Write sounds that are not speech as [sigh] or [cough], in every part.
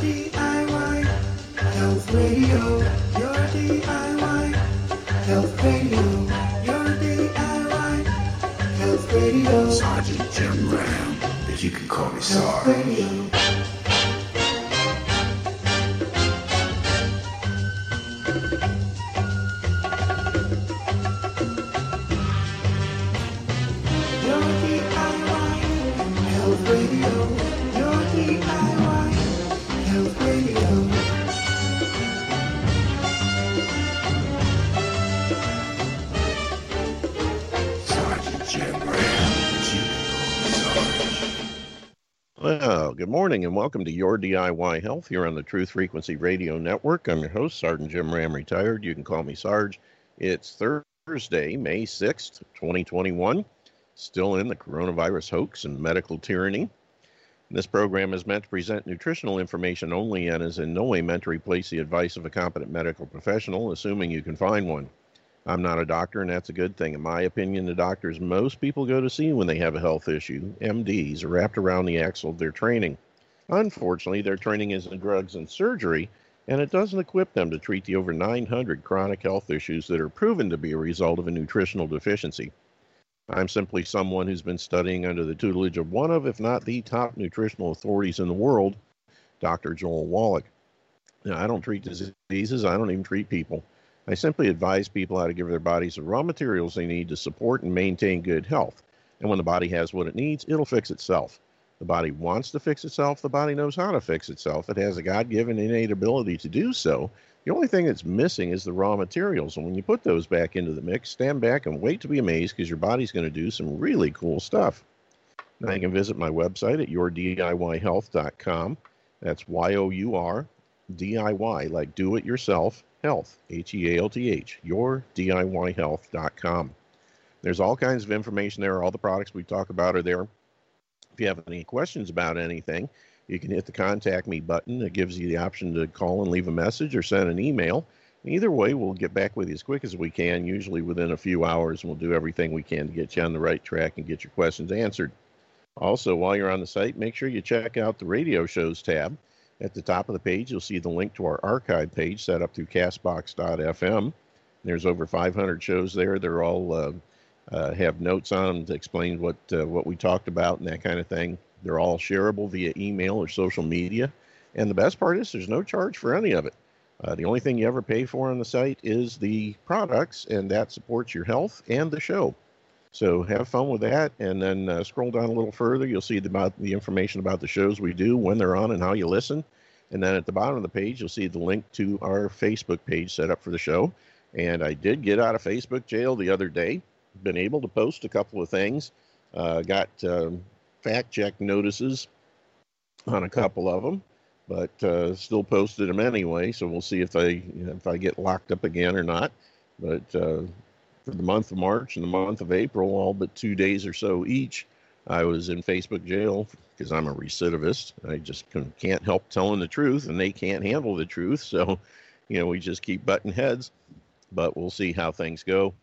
DIY Health Radio. Your DIY Health Radio. Your DIY Health Radio. Sergeant Jim Ram, but you can call me Sarge. Morning and welcome to Your DIY Health here on the Truth Frequency Radio Network. I'm your host, Sergeant Jim Ram, retired. You can call me Sarge. It's Thursday, May 6th, 2021. Still in the coronavirus hoax and medical tyranny. This program is meant to present nutritional information only and is in no way meant to replace the advice of a competent medical professional, assuming you can find one. I'm not a doctor, and that's a good thing. In my opinion, the doctors most people go to see when they have a health issue, MDs, are wrapped around the axle of their training. Unfortunately, their training is in drugs and surgery, and it doesn't equip them to treat the over 900 chronic health issues that are proven to be a result of a nutritional deficiency. I'm simply someone who's been studying under the tutelage of one of, if not the top nutritional authorities in the world, Dr. Joel Wallach. Now, I don't treat diseases, I don't even treat people. I simply advise people how to give their bodies the raw materials they need to support and maintain good health. And when the body has what it needs, it'll fix itself. The body wants to fix itself, the body knows how to fix itself. It has a God given innate ability to do so. The only thing that's missing is the raw materials. And when you put those back into the mix, stand back and wait to be amazed because your body's going to do some really cool stuff. Now you can visit my website at yourdiyhealth.com. That's Y O U R DIY, like do it yourself health, H E A L T H, yourdiyhealth.com. There's all kinds of information there. All the products we talk about are there. If you have any questions about anything, you can hit the contact me button. It gives you the option to call and leave a message or send an email. Either way, we'll get back with you as quick as we can, usually within a few hours, and we'll do everything we can to get you on the right track and get your questions answered. Also, while you're on the site, make sure you check out the radio shows tab. At the top of the page, you'll see the link to our archive page set up through castbox.fm. There's over 500 shows there. They're all uh, uh, have notes on them to explain what uh, what we talked about and that kind of thing. They're all shareable via email or social media. And the best part is there's no charge for any of it. Uh, the only thing you ever pay for on the site is the products, and that supports your health and the show. So have fun with that, and then uh, scroll down a little further. You'll see the, about the information about the shows we do, when they're on, and how you listen. And then at the bottom of the page, you'll see the link to our Facebook page set up for the show. And I did get out of Facebook jail the other day. Been able to post a couple of things. Uh, got um, fact check notices on a couple of them, but uh, still posted them anyway. So we'll see if I if I get locked up again or not. But uh, for the month of March and the month of April, all but two days or so each, I was in Facebook jail because I'm a recidivist. I just can, can't help telling the truth, and they can't handle the truth. [laughs] So, you know, we just keep butting heads. But we'll see how things go.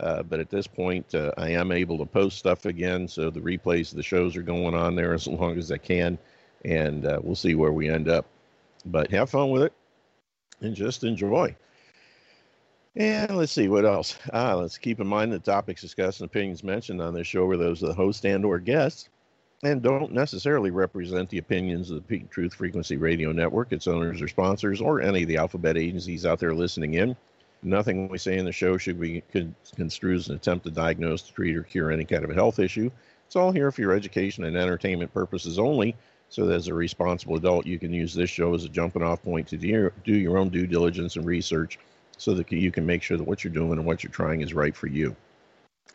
Uh, but at this point, uh, I am able to post stuff again, so the replays of the shows are going on there [laughs] as long as I can, and uh, we'll see where we end up. But have fun with it and just enjoy. And let's see what else. Ah, let's keep in mind the topics discussed and opinions mentioned on this show are those of the host and/or guests, and don't necessarily represent the opinions of the Peak Truth Frequency Radio Network, its owners or sponsors, or any of the alphabet agencies out there listening in. Nothing we say in the show should be construed as an attempt to diagnose, treat, or cure any kind of a health issue. It's all here for your education and entertainment purposes only, so that as a responsible adult, you can use this show as a jumping off point to do your, own due diligence and research so that you can make sure that what you're doing and what you're trying is right for you.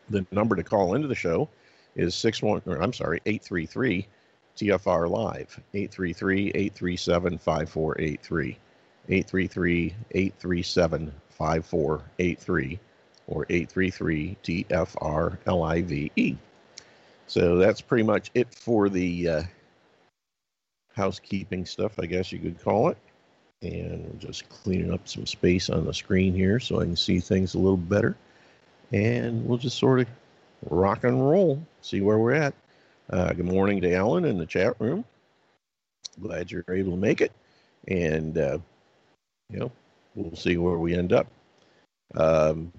The number to call into the show is 61 or I'm sorry, 833 TFR live 833-837-5483 833-837-5483 or 833 TFR LIVE. So that's pretty much it for the uh, housekeeping stuff, I guess you could call it. And we're just cleaning up some space on the screen here so I can see things a little better. And we'll just sort of rock and roll, see where we're at. Uh, good morning to Ellen in the chat room. glad you're able to make it. And, uh, you know, we'll see where we end up. Um,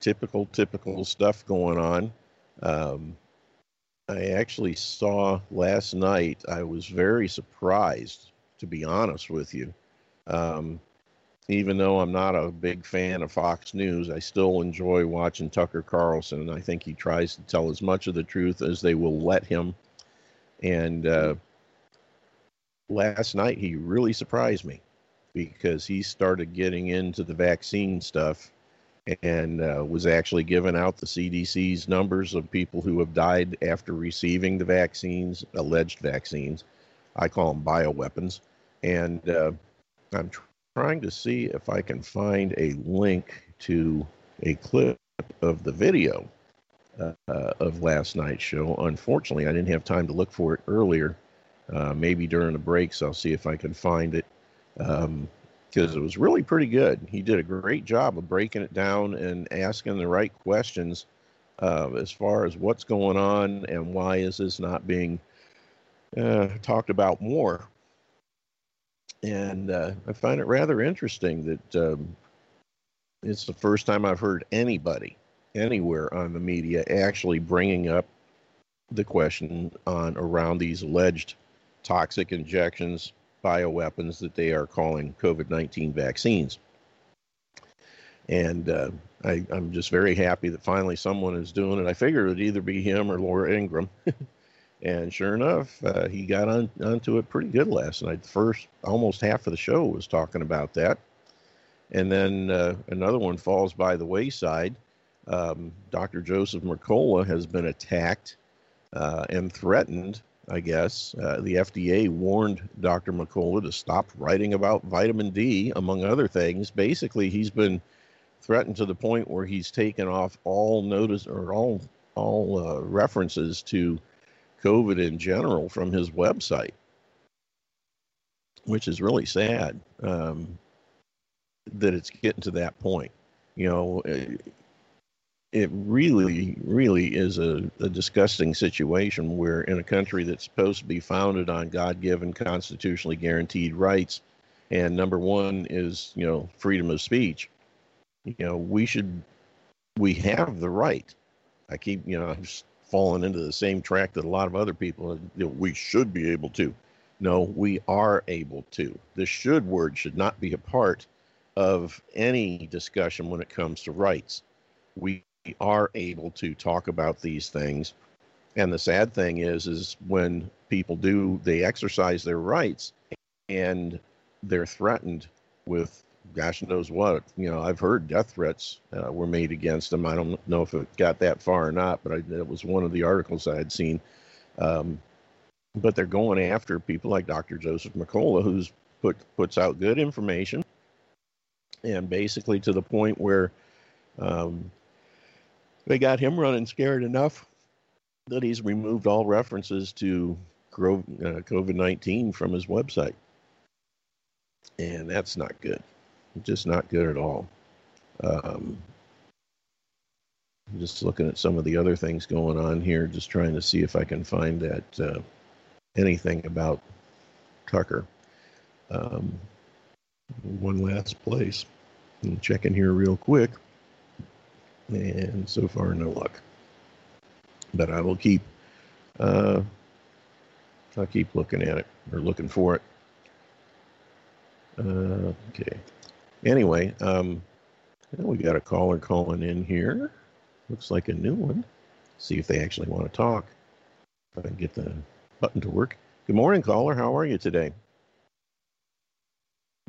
typical, typical stuff going on. Um, I actually saw last night, I was very surprised, to be honest with you. Um, even though I'm not a big fan of Fox News, I still enjoy watching Tucker Carlson. I think he tries to tell as much of the truth as they will let him. And uh, last night, he really surprised me because he started getting into the vaccine stuff and uh, was actually giving out the CDC's numbers of people who have died after receiving the vaccines, alleged vaccines. I call them bioweapons. And uh, I'm trying to see if I can find a link to a clip of the video uh, of last night's show. Unfortunately, I didn't have time to look for it earlier. Uh, maybe during the breaks, I'll see if I can find it because um, it was really pretty good. He did a great job of breaking it down and asking the right questions uh, as far as what's going on and why is this not being uh, talked about more and uh, I find it rather interesting that um, it's the first time I've heard anybody anywhere on the media actually bringing up the question on around these alleged toxic injections, bioweapons that they are calling COVID 19 vaccines. And uh, I, am just very happy that finally someone is doing it. I figured it would either be him or Laura Ingraham. [laughs] And sure enough, uh, he got on onto it pretty good last night. The first almost half of the show was talking about that. And then uh, another one falls by the wayside. Um, Dr. Joseph Mercola has been attacked uh, and threatened, I guess. Uh, the FDA warned Dr. McCullough to stop writing about vitamin D, among other things. Basically, he's been threatened to the point where he's taken off all notice or all all uh, references to COVID in general from his website, which is really sad um, that it's getting to that point. You know, it, really, really is a, a, disgusting situation where, in a country that's supposed to be founded on God given, constitutionally guaranteed rights, and number one is, you know, freedom of speech, you know, we should, we have the right. I keep, you know, I've fallen into the same track that a lot of other people you know, we should be able to. No we are able to. The should word should not be a part of any discussion when it comes to rights. We are able to talk about these things and the sad thing is is when people do they exercise their rights and they're threatened with gosh knows what. You know, I've heard death threats uh, were made against them. I don't know if it got that far or not, but I, that was one of the articles I had seen. Um, but they're going after people like Dr. Joseph Mercola, who's put puts out good information, and basically to the point where um, they got him running scared enough that he's removed all references to uh, COVID 19 from his website. And that's not good just not good at all. Um, just looking at some of the other things going on here, just trying to see if I can find that uh, anything about Tucker. Um, one last place. I'm checking here real quick, and so far no luck. But I will keep. Uh, I'll keep looking at it or looking for it. Uh, okay. Anyway, um, we got a caller calling in here. Looks like a new one. See if they actually want to talk. If I can get the button to work. Good morning, caller. How are you today?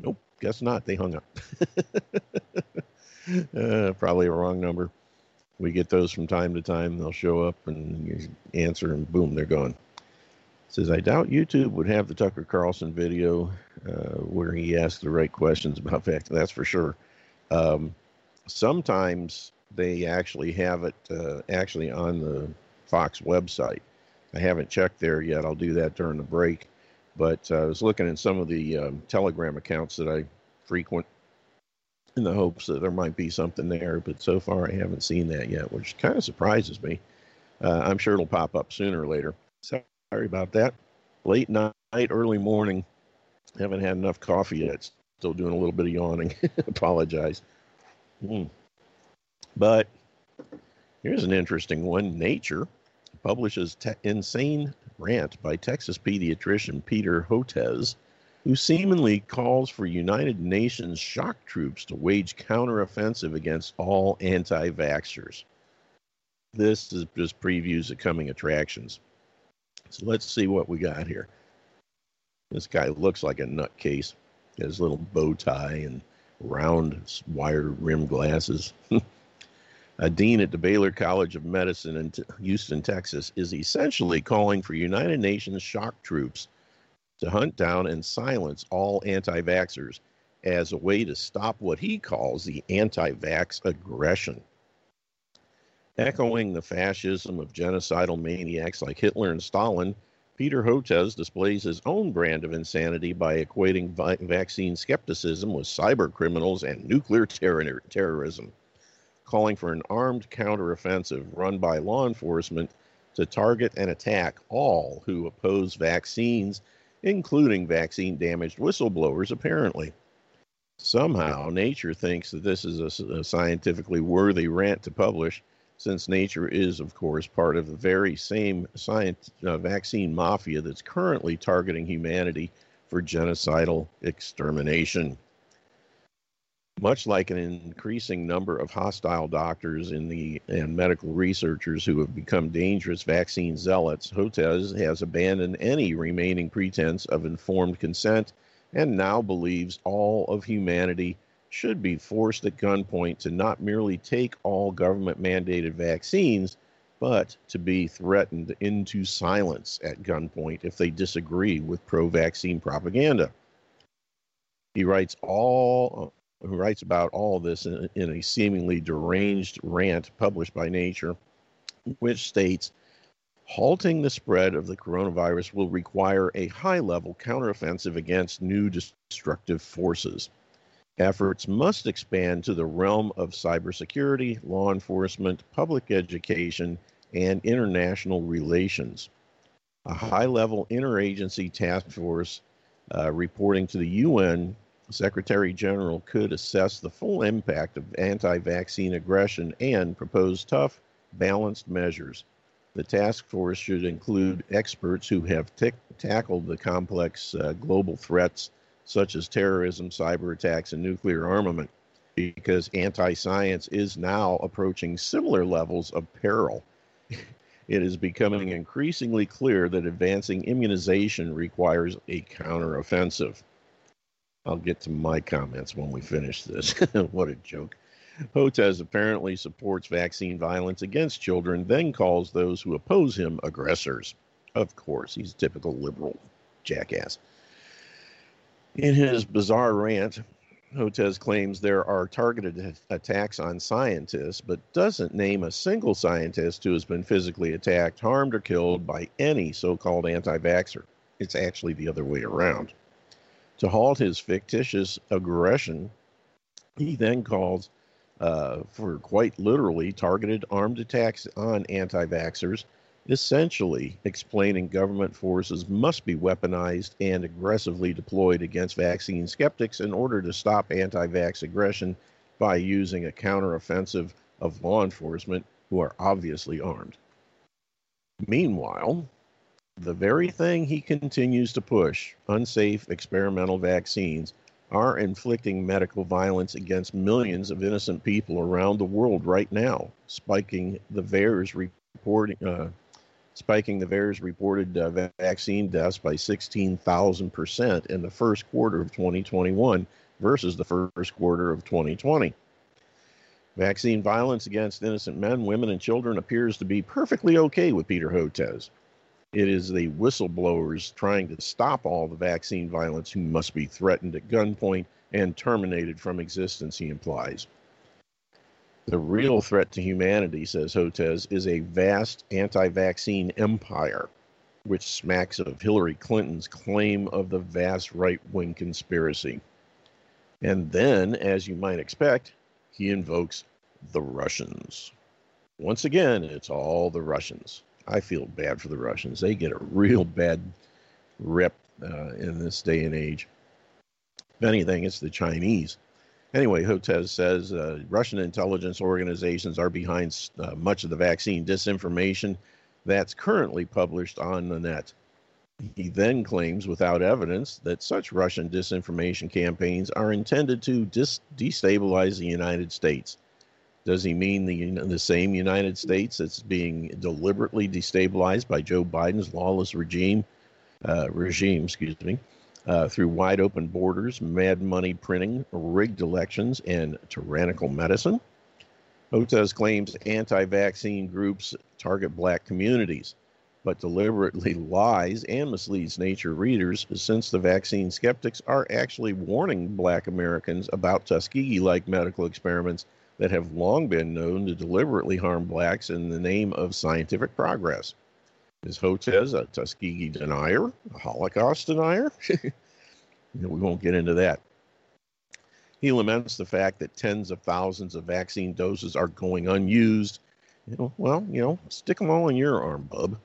Nope, guess not. They hung up. [laughs] uh, probably a wrong number. We get those from time to time. They'll show up and you answer, and boom, they're gone says, I doubt YouTube would have the Tucker Carlson video uh, where he asked the right questions about [laughs] fact. That's for sure. Um, sometimes they actually have it uh, actually on the Fox website. I haven't checked there yet. I'll do that during the break. But uh, I was looking at some of the um, Telegram accounts that I frequent in the hopes that there might be something there. But so far, I haven't seen that yet, which kind of surprises me. Uh, I'm sure it'll pop up sooner or later. Sorry about that. Late night early morning. Haven't had enough coffee yet. Still doing a little bit of yawning. [laughs] Apologize. Hmm. But here's an interesting one. Nature publishes te- insane rant by Texas pediatrician Peter Hotez, who seemingly calls for United Nations shock troops to wage counteroffensive against all anti-vaxxers. This is just previews of coming attractions. So let's see what we got here. This guy looks like a nutcase. His little bow tie and round wire rim glasses. [laughs] a dean at the Baylor College of Medicine in Houston, Texas, is essentially calling for United Nations shock troops to hunt down and silence all anti vaxxers as a way to stop what he calls the anti vax aggression. Echoing the fascism of genocidal maniacs like Hitler and Stalin, Peter Hotez displays his own brand of insanity by equating vi- vaccine skepticism with cyber criminals and nuclear terror- terrorism, calling for an armed counteroffensive run by law enforcement to target and attack all who oppose vaccines, including vaccine damaged whistleblowers, apparently. Somehow, Nature thinks that this is a, a scientifically worthy rant to publish since nature is, of course, part of the very same science, uh, vaccine mafia that's currently targeting humanity for genocidal extermination. Much like an increasing number of hostile doctors the and medical researchers who have become dangerous vaccine zealots, Hotez has abandoned any remaining pretense of informed consent and now believes all of humanity should be forced at gunpoint to not merely take all government mandated vaccines, but to be threatened into silence at gunpoint if they disagree with pro vaccine propaganda. He writes all who writes about all this in, in a seemingly deranged rant published by Nature, which states halting the spread of the coronavirus will require a high level counteroffensive against new destructive forces. Efforts must expand to the realm of cybersecurity, law enforcement, public education, and international relations. A high level interagency task force uh, reporting to the UN Secretary General could assess the full impact of anti vaccine aggression and propose tough, balanced measures. The task force should include experts who have t- tackled the complex uh, global threats such as terrorism, cyber attacks, and nuclear armament, because anti science is now approaching similar levels of peril. [laughs] it is becoming increasingly clear that advancing immunization requires a counteroffensive. I'll get to my comments when we finish this. [laughs] what a joke. Hotez apparently supports vaccine violence against children, then calls those who oppose him aggressors. Of course, he's a typical liberal jackass. In his bizarre rant, Hotez claims there are targeted attacks on scientists, but doesn't name a single scientist who has been physically attacked, harmed, or killed by any so called anti vaxxer. It's actually the other way around. To halt his fictitious aggression, he then calls uh, for quite literally targeted armed attacks on anti vaxxers essentially explaining government forces must be weaponized and aggressively deployed against vaccine skeptics in order to stop anti vax aggression by using a counteroffensive of law enforcement who are obviously armed. Meanwhile, the very thing he continues to push, unsafe experimental vaccines, are inflicting medical violence against millions of innocent people around the world right now, spiking the VAERS reporting, uh, spiking the VAERS reported uh, vaccine deaths by 16,000% in the first quarter of 2021 versus the first quarter of 2020. Vaccine violence against innocent men, women, and children appears to be perfectly okay with Peter Hotez. It is the whistleblowers trying to stop all the vaccine violence who must be threatened at gunpoint and terminated from existence, he implies. The real threat to humanity, says Hotez, is a vast anti vaccine empire, which smacks of Hillary Clinton's claim of the vast right wing conspiracy. And then, as you might expect, he invokes the Russians. Once again, it's all the Russians. I feel bad for the Russians. They get a real bad rep uh, in this day and age. If anything, it's the Chinese. Anyway, Hotez says uh, Russian intelligence organizations are behind uh, much of the vaccine disinformation that's currently published on the net. He then claims, without evidence, that such Russian disinformation campaigns are intended to dis- destabilize the United States. Does he mean the, the same United States that's being deliberately destabilized by Joe Biden's lawless regime, uh, regime, excuse me, uh, through wide open borders, mad money printing, rigged elections, and tyrannical medicine? Hotez claims anti vaccine groups target black communities but deliberately lies and misleads nature readers since the vaccine skeptics are actually warning black Americans about Tuskegee like medical experiments that have long been known to deliberately harm blacks in the name of scientific progress. Is Hotez a Tuskegee denier, a Holocaust denier? [laughs] we won't get into that. He laments the fact that tens of thousands of vaccine doses are going unused. You know, well, you know, stick them all in your arm, bub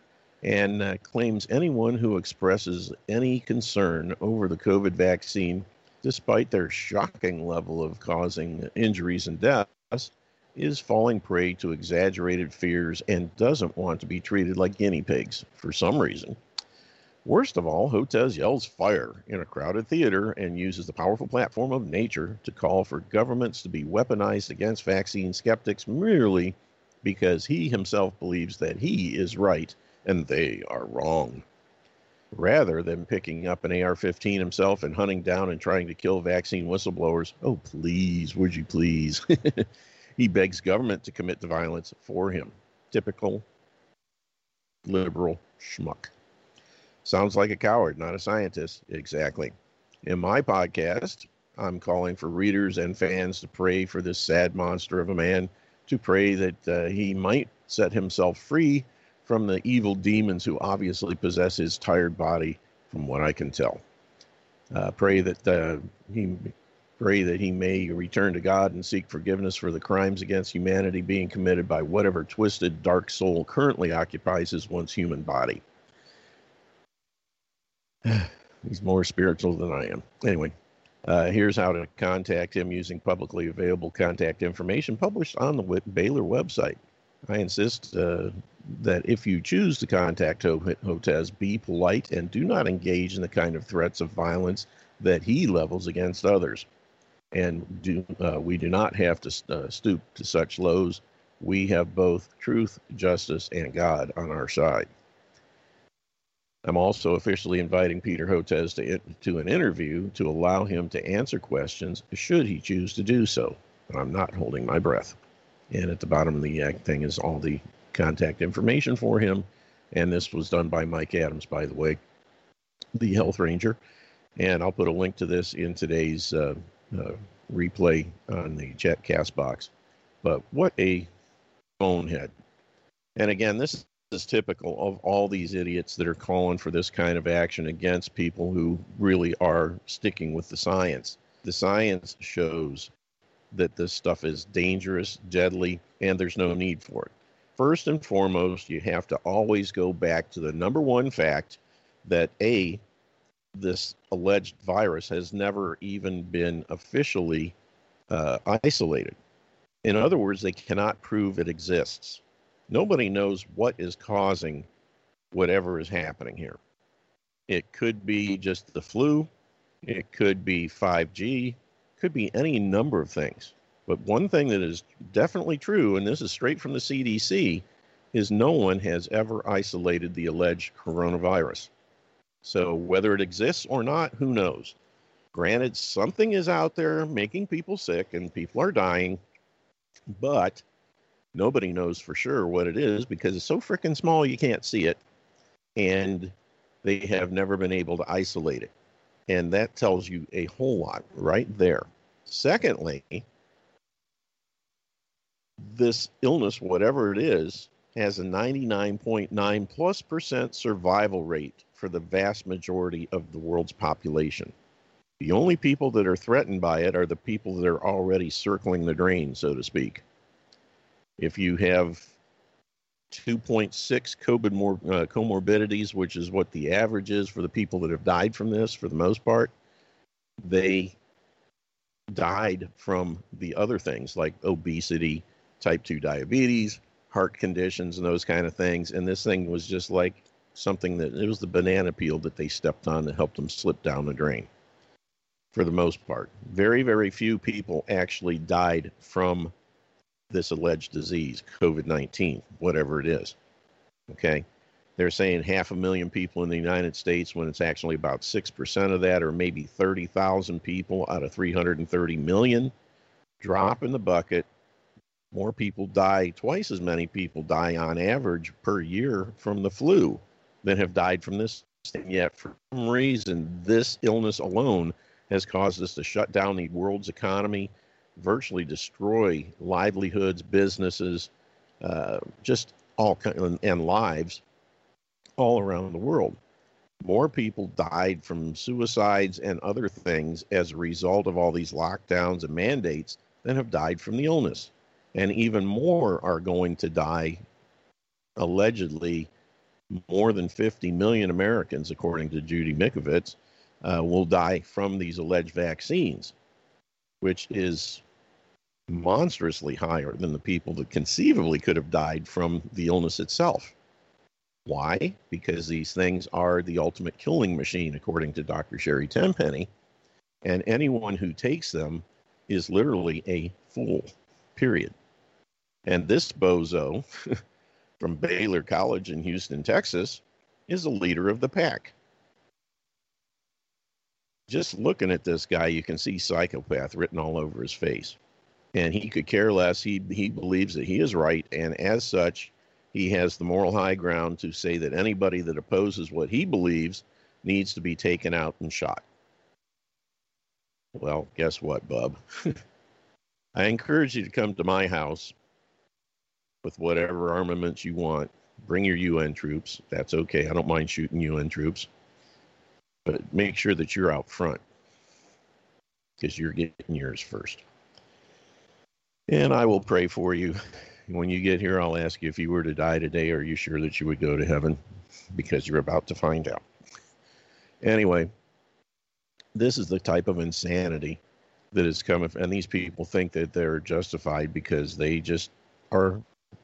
and uh, claims anyone who expresses any concern over the COVID vaccine, despite their shocking level of causing injuries and deaths, is falling prey to exaggerated fears and doesn't want to be treated like guinea pigs for some reason. Worst of all, Hotez yells fire in a crowded theater and uses the powerful platform of nature to call for governments to be weaponized against vaccine skeptics merely because he himself believes that he is right and they are wrong. Rather than picking up an AR 15 himself and hunting down and trying to kill vaccine whistleblowers, oh, please, would you please? [laughs] he begs government to commit the violence for him. Typical liberal schmuck. Sounds like a coward, not a scientist. Exactly. In my podcast, I'm calling for readers and fans to pray for this sad monster of a man, to pray that uh, he might set himself free from the evil demons who obviously possess his tired body, from what I can tell. Uh, pray that uh, he pray that he may return to God and seek forgiveness for the crimes against humanity being committed by whatever twisted dark soul currently occupies his once human body. [sighs] He's more spiritual than I am. Anyway, uh, here's how to contact him using publicly available contact information published on the Baylor website. I insist uh, that if you choose to contact Hotez, be polite and do not engage in the kind of threats of violence that he levels against others. And do, uh, we do not have to uh, stoop to such lows. We have both truth, justice, and God on our side. I'm also officially inviting Peter Hotez to, to an interview to allow him to answer questions should he choose to do so. I'm not holding my breath. And at the bottom of the thing is all the contact information for him. And this was done by Mike Adams, by the way, the health ranger. And I'll put a link to this in today's uh, uh, replay on the chat cast box. But what a bonehead. And again, this is typical of all these idiots that are calling for this kind of action against people who really are sticking with the science. The science shows that this stuff is dangerous, deadly, and there's no need for it. First and foremost, you have to always go back to the number one fact that A, this alleged virus has never even been officially uh, isolated. In other words, they cannot prove it exists. Nobody knows what is causing whatever is happening here. It could be just the flu, it could be 5G, could be any number of things. But one thing that is definitely true, and this is straight from the CDC, is no one has ever isolated the alleged coronavirus. So whether it exists or not, who knows? Granted, something is out there making people sick and people are dying, but nobody knows for sure what it is because it's so freaking small you can't see it. And they have never been able to isolate it. And that tells you a whole lot right there. Secondly, this illness, whatever it is, has a 99.9 plus percent survival rate for the vast majority of the world's population. The only people that are threatened by it are the people that are already circling the drain, so to speak. If you have 2.6 COVID mor- uh, comorbidities, which is what the average is for the people that have died from this for the most part, they died from the other things like obesity, type 2 diabetes, heart conditions, and those kind of things. And this thing was just like something that it was the banana peel that they stepped on that helped them slip down the drain for the most part. Very, very few people actually died from this alleged disease, COVID 19, whatever it is. Okay. They're saying half a million people in the United States when it's actually about 6% of that, or maybe 30,000 people out of 330 million. Drop in the bucket. More people die, twice as many people die on average per year from the flu than have died from this. And yet, for some reason, this illness alone has caused us to shut down the world's economy, virtually destroy livelihoods, businesses, uh, just all kind and lives all around the world. More people died from suicides and other things as a result of all these lockdowns and mandates than have died from the illness. And even more are going to die, allegedly, more than 50 million Americans, according to Judy Mikovits, uh, will die from these alleged vaccines, which is monstrously higher than the people that conceivably could have died from the illness itself. Why? Because these things are the ultimate killing machine, according to Dr. Sherry Tenpenny. And anyone who takes them is literally a fool, period. And this bozo [laughs] from Baylor College in Houston, Texas, is a leader of the pack. Just looking at this guy, you can see psychopath written all over his face. And he could care less. He, he believes that he is right. And as such, he has the moral high ground to say that anybody that opposes what he believes needs to be taken out and shot. Well, guess what, bub? [laughs] I encourage you to come to my house with whatever armaments you want. Bring your UN troops. That's okay. I don't mind shooting UN troops. But make sure that you're out front because you're getting yours first. And I will pray for you. When you get here, I'll ask you if you were to die today, are you sure that you would go to heaven? Because you're about to find out. Anyway, this is the type of insanity that is coming, and these people think that they're justified because they just are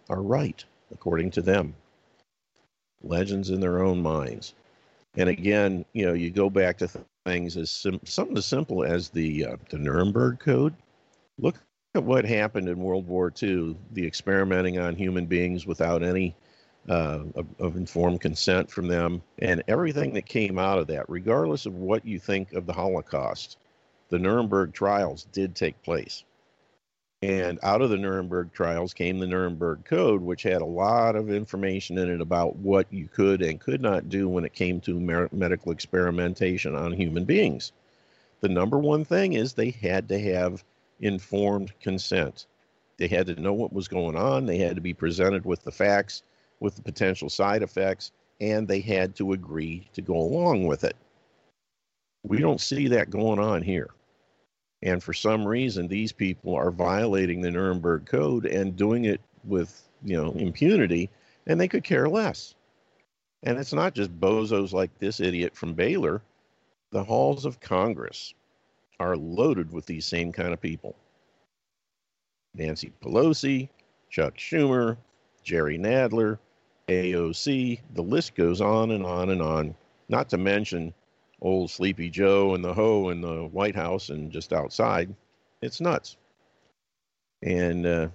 are right according to them. Legends in their own minds. And again, you know, you go back to th- things as sim- something as simple as the uh, the Nuremberg Code. Look at what happened in World War II, the experimenting on human beings without any uh, of, of, informed consent from them, and everything that came out of that, regardless of what you think of the Holocaust, the Nuremberg trials did take place. And out of the Nuremberg trials came the Nuremberg Code, which had a lot of information in it about what you could and could not do when it came to mer- medical experimentation on human beings. The number one thing is they had to have informed consent. They had to know what was going on. They had to be presented with the facts, with the potential side effects, and they had to agree to go along with it. We don't see that going on here. And for some reason, these people are violating the Nuremberg Code and doing it with, you know, impunity, and they could care less. And it's not just bozos like this idiot from Baylor. The halls of Congress are loaded with these same kind of people. Nancy Pelosi, Chuck Schumer, Jerry Nadler, AOC, the list goes on and on and on. Not to mention old Sleepy Joe and the Ho in the White House and just outside. It's nuts. And uh,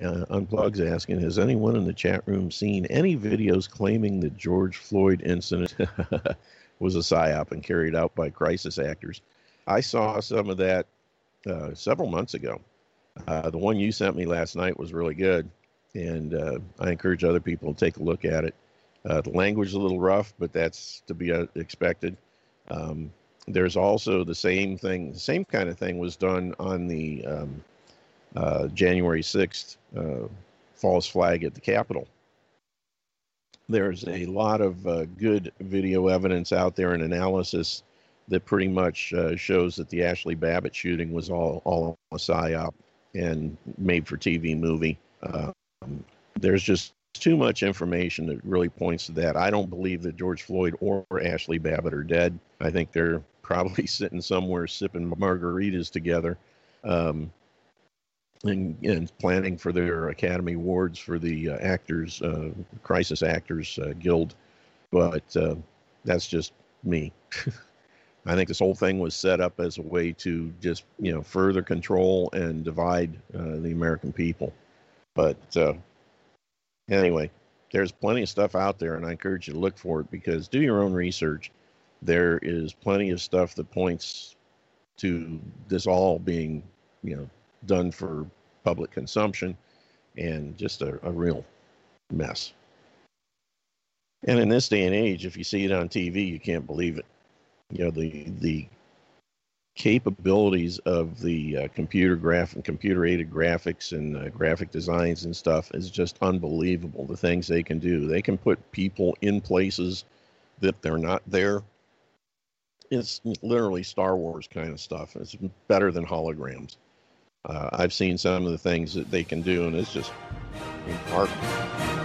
uh, Unplug's asking Has anyone in the chat room seen any videos claiming the George Floyd incident [laughs] was a psyop and carried out by crisis actors? I saw some of that uh, several months ago. Uh, the one you sent me last night was really good, and uh, I encourage other people to take a look at it. Uh, the language is a little rough, but that's to be uh, expected. Um, there's also the same thing, the same kind of thing was done on the um, uh, January 6th uh, false flag at the Capitol. There's a lot of uh, good video evidence out there and analysis that pretty much uh, shows that the Ashley Babbitt shooting was all all a psyop and made for TV movie. Um, there's just too much information that really points to that. I don't believe that George Floyd or Ashley Babbitt are dead. I think they're probably [laughs] sitting somewhere sipping margaritas together. Um, and, and, planning for their Academy Awards for the uh, Actors uh, Crisis Actors uh, Guild, but uh, that's just me. [laughs] I think this whole thing was set up as a way to just you know further control and divide uh, the American people. But uh, anyway, there's plenty of stuff out there, and I encourage you to look for it because do your own research. There is plenty of stuff that points to this all being you know done for public consumption and just a, a real mess. And in this day and age, if you see it on TV, you can't believe it. You know the the capabilities of the uh, computer graph and computer aided graphics and uh, graphic designs and stuff is just unbelievable. The things they can do, they can put people in places that they're not there. It's literally Star Wars kind of stuff. It's better than holograms. Uh, I've seen some of the things that they can do, and it's just remarkable.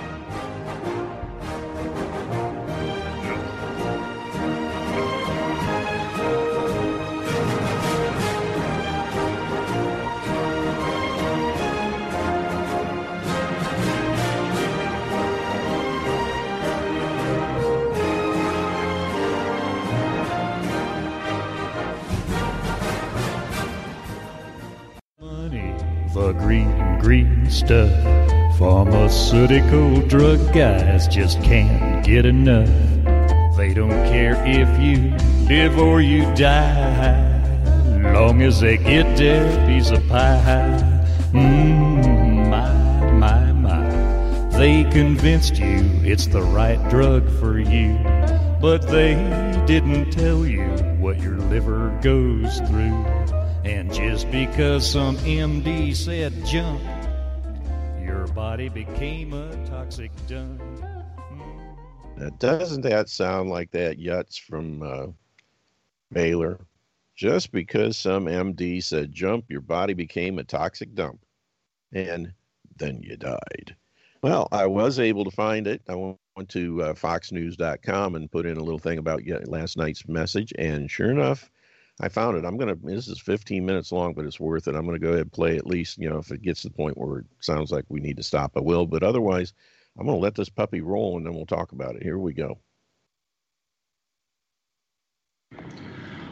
Stuff. Pharmaceutical drug guys just can't get enough. They don't care if you live or you die, long as they get their piece of pie. Mmm, my, my, my. They convinced you it's the right drug for you, but they didn't tell you what your liver goes through. And just because some MD said jump, your body became a toxic dump. Now, doesn't that sound like that Yutz from uh, Baylor? Just because some MD said jump, your body became a toxic dump. And then you died. Well, I was able to find it. I went to uh, foxnews.com and put in a little thing about last night's message. And sure enough, I found it. I'm gonna. This is 15 minutes long, but it's worth it. I'm gonna go ahead and play at least. You know, if it gets to the point where it sounds like we need to stop, I will. But otherwise, I'm gonna let this puppy roll, and then we'll talk about it. Here we go.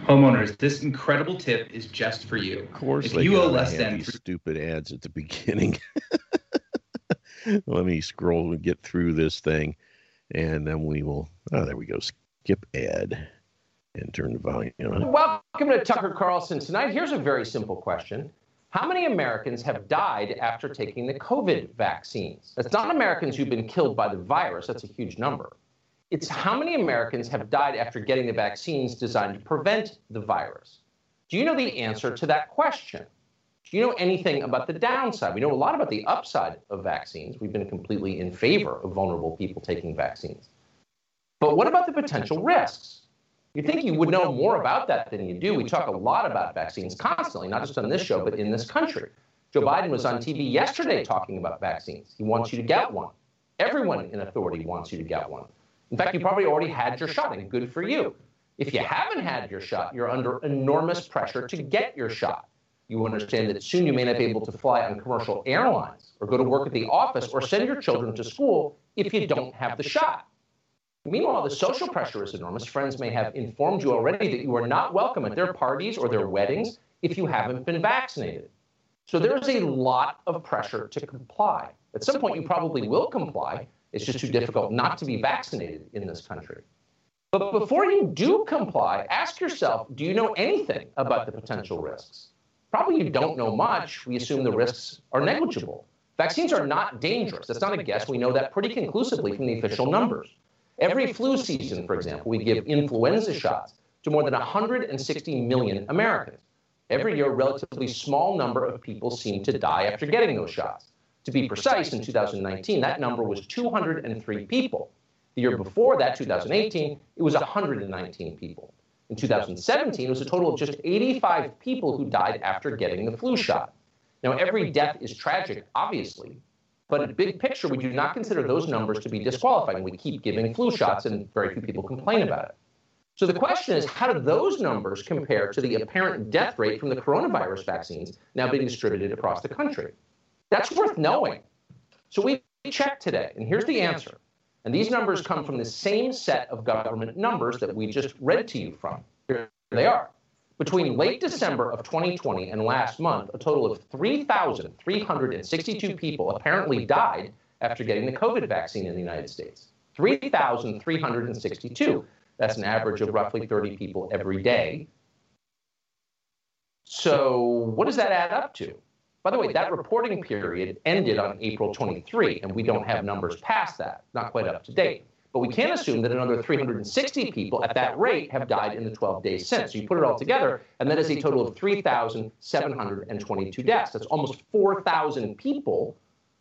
Homeowners, this incredible tip is just for you. Of course, if you owe less than these stupid ads at the [laughs] beginning. let me scroll and get through this thing, and then we will. Oh, there we go. Skip ad and turn the volume on. Welcome to Tucker Carlson tonight. Here's a very simple question. How many Americans have died after taking the COVID vaccines? That's not Americans who've been killed by the virus. That's a huge number. It's how many Americans have died after getting the vaccines designed to prevent the virus. Do you know the answer to that question? Do you know anything about the downside? We know a lot about the upside of vaccines. We've been completely in favor of vulnerable people taking vaccines. But what about the potential risks? You think you would know more about that than you do. We talk a lot about vaccines constantly, not just on this show, but in this country. Joe Biden was on TV yesterday talking about vaccines. He wants you to get one. Everyone in authority wants you to get one. In fact, you probably already had your shot, and good for you. If you haven't had your shot, you're under enormous pressure to get your shot. You understand that soon you may not be able to fly on commercial airlines or go to work at the office or send your children to school if you don't have the shot. Meanwhile, the social pressure is enormous. Friends may have informed you already that you are not welcome at their parties or their weddings if you haven't been vaccinated. So there is a lot of pressure to comply. At some point, you probably will comply. It's just too difficult not to be vaccinated in this country. But before you do comply, ask yourself do you know anything about the potential risks? Probably you don't know much. We assume the risks are negligible. Vaccines are not dangerous. That's not a guess. We know that pretty conclusively from the official numbers. Every flu season, for example, we give influenza shots to more than 160 million Americans. Every year, a relatively small number of people seem to die after getting those shots. To be precise, in 2019, that number was 203 people. The year before that, 2018, it was 119 people. In 2017, it was a total of just 85 people who died after getting the flu shot. Now, every death is tragic, obviously, But in big picture, we do not consider those numbers to be disqualifying. We keep giving flu shots, and very few people complain about it. So the question is, how do those numbers compare to the apparent death rate from the coronavirus vaccines now being distributed across the country? That's worth knowing. So we checked today, and here's the answer. And these numbers come from the same set of government numbers that we just read to you from. Here they are. Between late December of 2020 and last month, a total of 3,362 people apparently died after getting the COVID vaccine in the United States. 3,362. That's an average of roughly 30 people every day. So, what does that add up to? By the way, that reporting period ended on April 23, and we don't have numbers past that, not quite up to date. But we can assume that another 360 people at that rate have died in the 12 days since. So you put it all together, and that is a total of 3,722 deaths. That's almost 4,000 people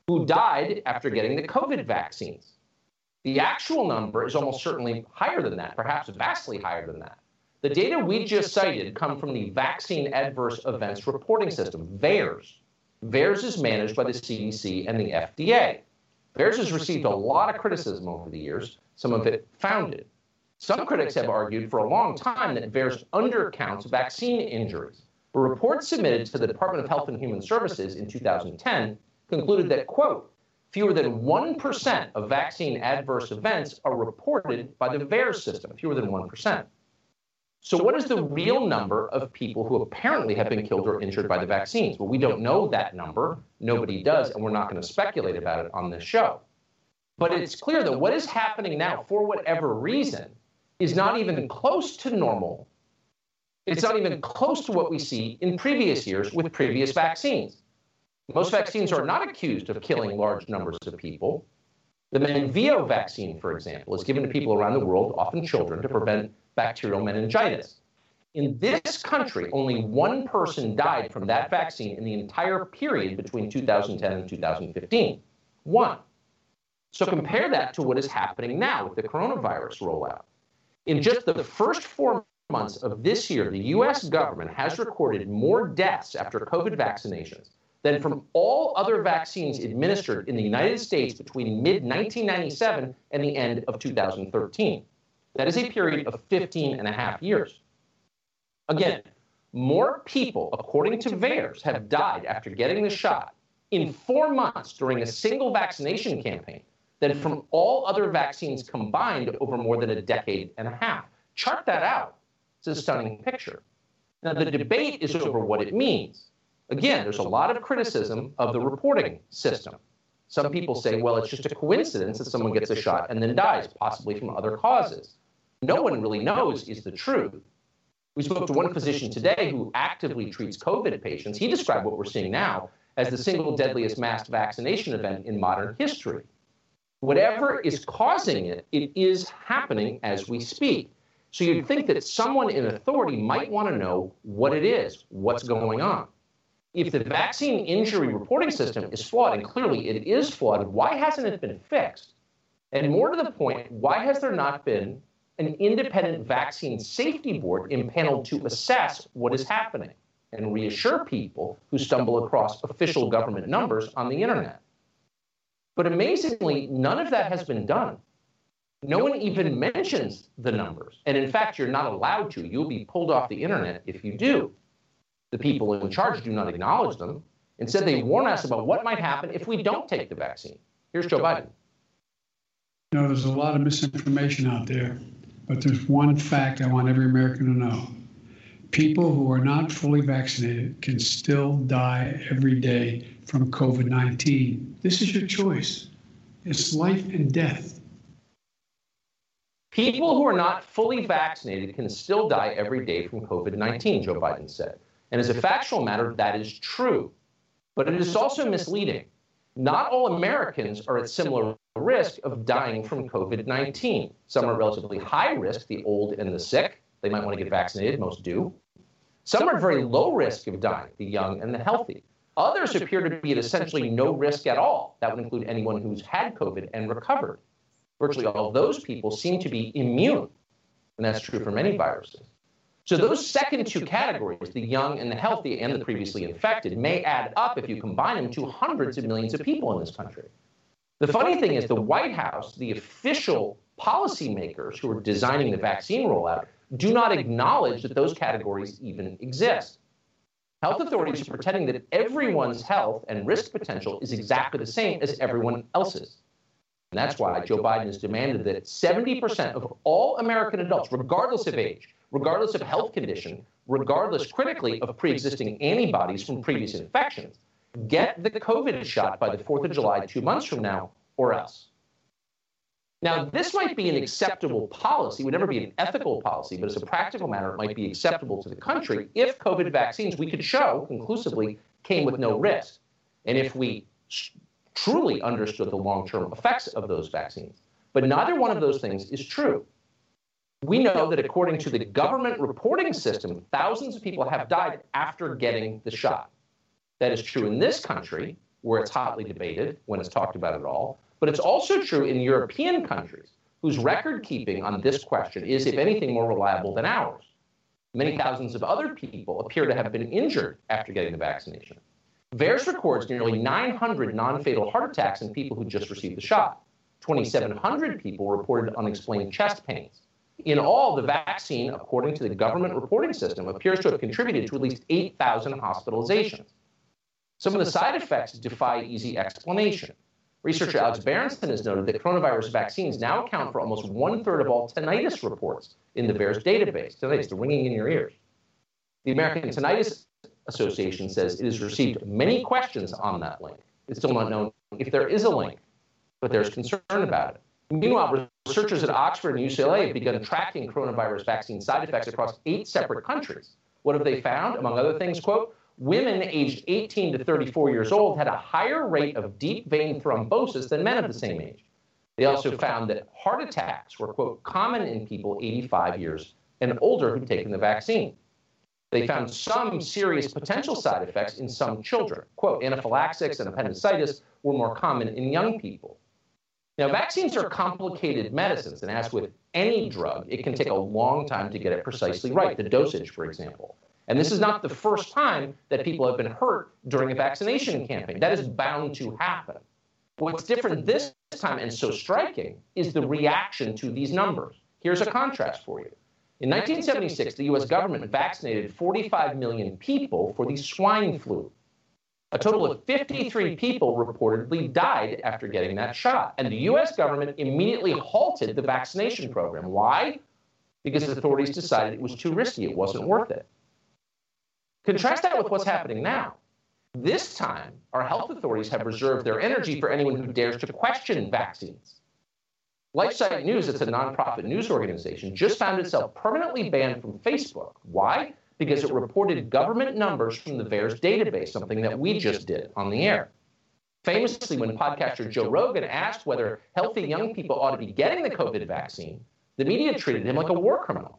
who died after getting the COVID vaccines. The actual number is almost certainly higher than that, perhaps vastly higher than that. The data we just cited come from the Vaccine Adverse Events Reporting System, VAERS. VAERS is managed by the CDC and the FDA. VAERS has received a lot of criticism over the years, some of it founded. Some critics have argued for a long time that VAERS undercounts vaccine injuries. A report submitted to the Department of Health and Human Services in 2010 concluded that, quote, fewer than 1% of vaccine adverse events are reported by the VAERS system, fewer than 1%. So, what is the real number of people who apparently have been killed or injured by the vaccines? Well, we don't know that number. Nobody does, and we're not going to speculate about it on this show. But it's clear that what is happening now, for whatever reason, is not even close to normal. It's not even close to what we see in previous years with previous vaccines. Most vaccines are not accused of killing large numbers of people. The Menveo vaccine, for example, is given to people around the world, often children, to prevent bacterial meningitis. In this country, only one person died from that vaccine in the entire period between 2010 and 2015. One. So compare that to what is happening now with the coronavirus rollout. In just the first four months of this year, the US government has recorded more deaths after COVID vaccinations than from all other vaccines administered in the United States between mid 1997 and the end of 2013. That is a period of 15 and a half years. Again, more people, according to VAERS, have died after getting the shot in four months during a single vaccination campaign than from all other vaccines combined over more than a decade and a half. Chart that out. It's a stunning picture. Now, the debate is over what it means. Again, there's a lot of criticism of the reporting system. Some people say, well, it's just a coincidence that someone gets a shot and then dies, possibly from other causes no one really knows is the truth. We spoke to one physician today who actively treats COVID patients. He described what we're seeing now as the single deadliest mass vaccination event in modern history. Whatever is causing it, it is happening as we speak. So you'd think that someone in authority might want to know what it is, what's going on. If the vaccine injury reporting system is flawed, and clearly it is flawed, why hasn't it been fixed? And more to the point, why has there not been an independent vaccine safety board impaneled to assess what is happening and reassure people who stumble across official government numbers on the internet. But amazingly, none of that has been done. No one even mentions the numbers. And in fact, you're not allowed to. You'll be pulled off the internet if you do. The people in charge do not acknowledge them. Instead, they warn us about what might happen if we don't take the vaccine. Here's Joe Biden. You know, there's a lot of misinformation out there. But there's one fact I want every American to know people who are not fully vaccinated can still die every day from COVID 19. This is your choice. It's life and death. People who are not fully vaccinated can still die every day from COVID 19, Joe Biden said. And as a factual matter, that is true. But it is also misleading. Not all Americans are at similar risk of dying from COVID 19. Some are relatively high risk, the old and the sick. They might want to get vaccinated, most do. Some are very low risk of dying, the young and the healthy. Others appear to be at essentially no risk at all. That would include anyone who's had COVID and recovered. Virtually all of those people seem to be immune, and that's true for many viruses. So those second two categories, the young and the healthy and the previously infected, may add up if you combine them to hundreds of millions of people in this country. The funny thing is the White House, the official policymakers who are designing the vaccine rollout, do not acknowledge that those categories even exist. Health authorities are pretending that everyone's health and risk potential is exactly the same as everyone else's. And that's why Joe Biden has demanded that 70% of all American adults, regardless of age, regardless of health condition, regardless critically of pre existing antibodies from previous infections, get the COVID shot by the 4th of July, two months from now, or else. Now, this might be an acceptable policy, it would never be an ethical policy, but as a practical matter, it might be acceptable to the country if COVID vaccines we could show conclusively came with no risk. And if we truly understood the long term effects of those vaccines. But neither one of those things is true. We know that according to the government reporting system, thousands of people have died after getting the shot. That is true in this country, where it's hotly debated when it's talked about at all, but it's also true in European countries whose record keeping on this question is, if anything, more reliable than ours. Many thousands of other people appear to have been injured after getting the vaccination. VAERS records nearly 900 non fatal heart attacks in people who just received the shot. 2,700 people reported unexplained chest pains. In all, the vaccine, according to the government reporting system, appears to have contributed to at least 8,000 hospitalizations. Some of the side effects defy easy explanation. Researcher Alex Berenson has noted that coronavirus vaccines now account for almost one third of all tinnitus reports in the VAERS database. Tinnitus, the ringing in your ears. The American Tinnitus Association says it has received many questions on that link. It's still not known if there is a link, but there's concern about it. Meanwhile, researchers at Oxford and UCLA have begun tracking coronavirus vaccine side effects across eight separate countries. What have they found? Among other things, quote, women aged 18 to 34 years old had a higher rate of deep vein thrombosis than men of the same age. They also found that heart attacks were, quote, common in people 85 years and older who'd taken the vaccine. They found some serious potential side effects in some children. Quote, anaphylaxis and appendicitis were more common in young people. Now, vaccines are complicated medicines, and as with any drug, it can take a long time to get it precisely right, the dosage, for example. And this is not the first time that people have been hurt during a vaccination campaign. That is bound to happen. What's different this time and so striking is the reaction to these numbers. Here's a contrast for you. In 1976, the US government vaccinated 45 million people for the swine flu. A total of 53 people reportedly died after getting that shot. And the US government immediately halted the vaccination program. Why? Because authorities decided it was too risky, it wasn't worth it. Contrast that with what's happening now. This time, our health authorities have reserved their energy for anyone who dares to question vaccines. LifeSite News, it's a nonprofit news organization, just found itself permanently banned from Facebook. Why? Because it reported government numbers from the VAERS database, something that we just did on the air. Famously, when podcaster Joe Rogan asked whether healthy young people ought to be getting the COVID vaccine, the media treated him like a war criminal.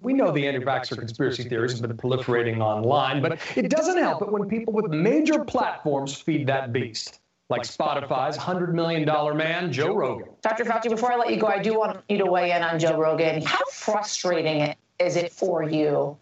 We know the anti-vaxxer conspiracy theories have been proliferating online, but it doesn't help it when people with major platforms feed that beast, like Spotify's $100 million man, Joe Rogan. Dr. Fauci, before I let you go, I do want you to weigh in on Joe Rogan. How frustrating is it for you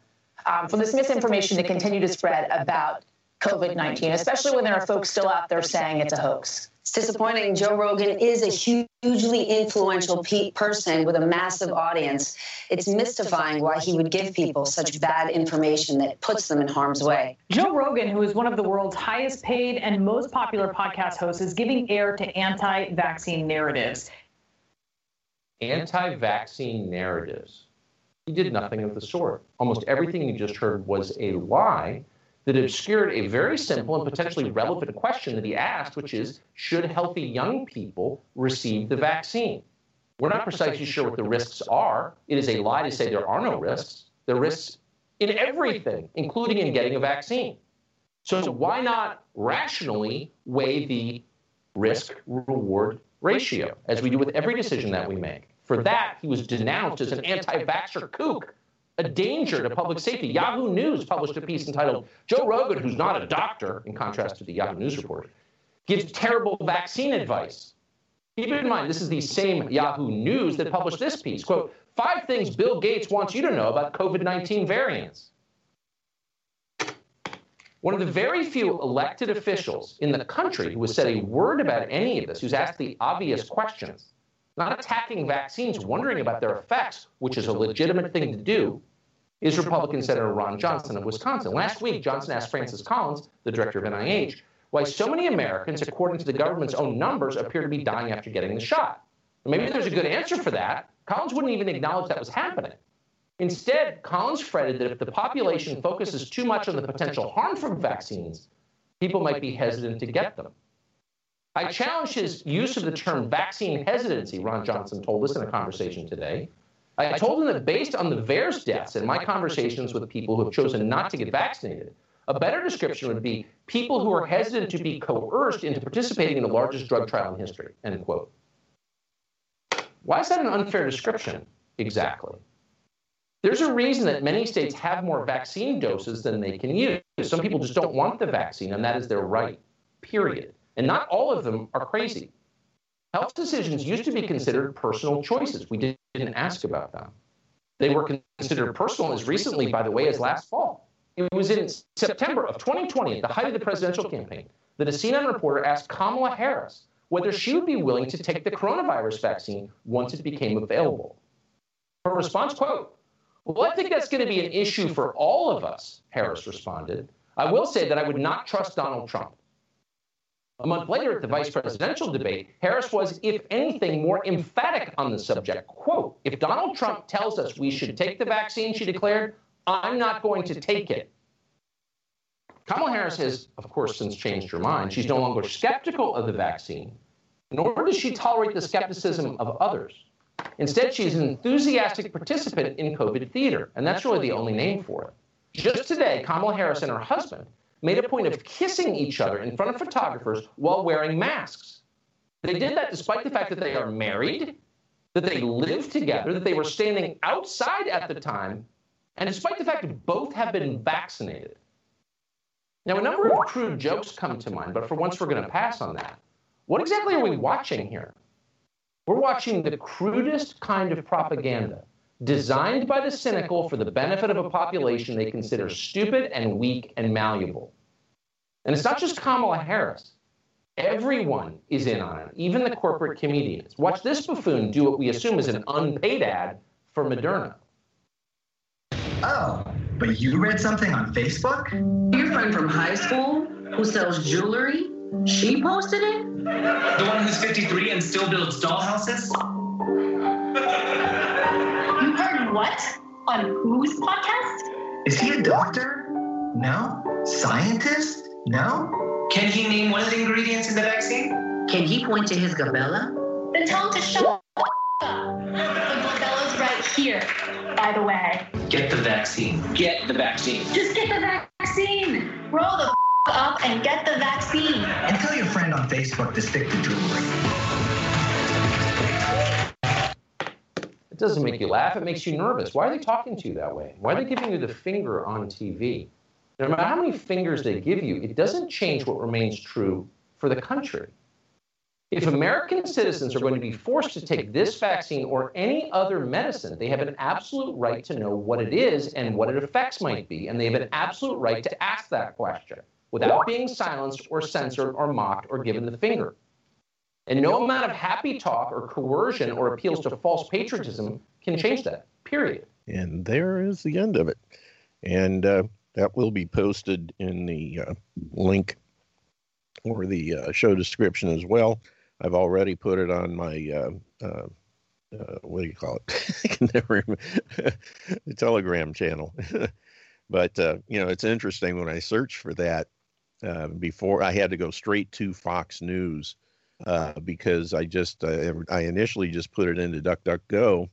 um, for this misinformation to continue to spread about COVID 19, especially when there are folks still out there saying it's a hoax? It's disappointing. Joe Rogan is a hugely influential pe- person with a massive audience. It's mystifying why he would give people such bad information that puts them in harm's way. Joe Rogan, who is one of the world's highest paid and most popular podcast hosts, is giving air to anti vaccine narratives. Anti vaccine narratives. He did nothing of the sort. Almost everything you just heard was a lie that obscured a very simple and potentially relevant question that he asked, which is should healthy young people receive the vaccine? We're not precisely sure what the risks are. It is a lie to say there are no risks. There are risks in everything, including in getting a vaccine. So why not rationally weigh the risk reward ratio, as we do with every decision that we make? For that, he was denounced as an anti vaxxer kook a danger to public safety. Yahoo News published a piece entitled Joe Rogan, who's not a doctor, in contrast to the Yahoo News report, gives terrible vaccine advice. Keep in mind, this is the same Yahoo News that published this piece. Quote, five things Bill Gates wants you to know about COVID 19 variants. One of the very few elected officials in the country who has said a word about any of this, who's asked the obvious questions, not attacking vaccines, wondering about their effects, which is a legitimate thing to do, is Republican Senator Ron Johnson of Wisconsin. Last week, Johnson asked Francis Collins, the director of NIH, why so many Americans, according to the government's own numbers, appear to be dying after getting the shot. Maybe there's a good answer for that. Collins wouldn't even acknowledge that was happening. Instead, Collins fretted that if the population focuses too much on the potential harm from vaccines, people might be hesitant to get them. I challenged his use of the term vaccine hesitancy, Ron Johnson told us in a conversation today. I told him that based on the VAERS deaths and my conversations with people who have chosen not to get vaccinated, a better description would be people who are hesitant to be coerced into participating in the largest drug trial in history, end quote. Why is that an unfair description exactly? There's a reason that many states have more vaccine doses than they can use. Some people just don't want the vaccine, and that is their right, period. And not all of them are crazy. Health decisions used to be considered personal choices. We didn't ask about them. They were considered personal as recently, by the way, as last fall. It was in September of 2020, at the height of the presidential campaign, that a CNN reporter asked Kamala Harris whether she would be willing to take the coronavirus vaccine once it became available. Her response, quote, well, I think that's going to be an issue for all of us, Harris responded. I will say that I would not trust Donald Trump. A month later, at the vice presidential debate, Harris was, if anything, more emphatic on the subject. Quote, if Donald Trump tells us we should take the vaccine, she declared, I'm not going to take it. Kamala Harris has, of course, since changed her mind. She's no longer skeptical of the vaccine, nor does she tolerate the skepticism of others. Instead, she's an enthusiastic participant in COVID theater, and that's really the only name for it. Just today, Kamala Harris and her husband made a point of kissing each other in front of photographers while wearing masks. They did that despite the fact that they are married, that they live together, that they were standing outside at the time, and despite the fact that both have been vaccinated. Now, a number of crude jokes come to mind, but for once we're going to pass on that. What exactly are we watching here? We're watching the crudest kind of propaganda designed by the cynical for the benefit of a population they consider stupid and weak and malleable. And it's not just Kamala Harris. Everyone is in on it, even the corporate comedians. Watch this buffoon do what we assume is an unpaid ad for Moderna. Oh, but you read something on Facebook? Your friend from high school who sells jewelry? She posted it? The one who's 53 and still builds dollhouses? [laughs] You heard what? On whose podcast? Is he a doctor? No. Scientist? No. Can he name one of the ingredients in the vaccine? Can he point to his glabella? Then tell him to shut up. The glabella's right here, by the way. Get the vaccine. Get the vaccine. Just get the vaccine. Roll the up and get the vaccine. And tell your friend on Facebook to stick to jewelry. Doesn't make you laugh, it makes you nervous. Why are they talking to you that way? Why are they giving you the finger on TV? No matter how many fingers they give you, it doesn't change what remains true for the country. If American citizens are going to be forced to take this vaccine or any other medicine, they have an absolute right to know what it is and what its effects might be, and they have an absolute right to ask that question without being silenced or censored or mocked or given the finger. And no amount of happy talk or coercion or appeals to false patriotism can change that, period. And there is the end of it. And uh, that will be posted in the uh, link or the uh, show description as well. I've already put it on my uh, uh, uh, what do you call it? [laughs] I can never remember [laughs] the Telegram channel. [laughs] but uh, you know, it's interesting when I search for that. Uh, before I had to go straight to Fox News uh, because I just uh, I initially just put it into DuckDuckGo.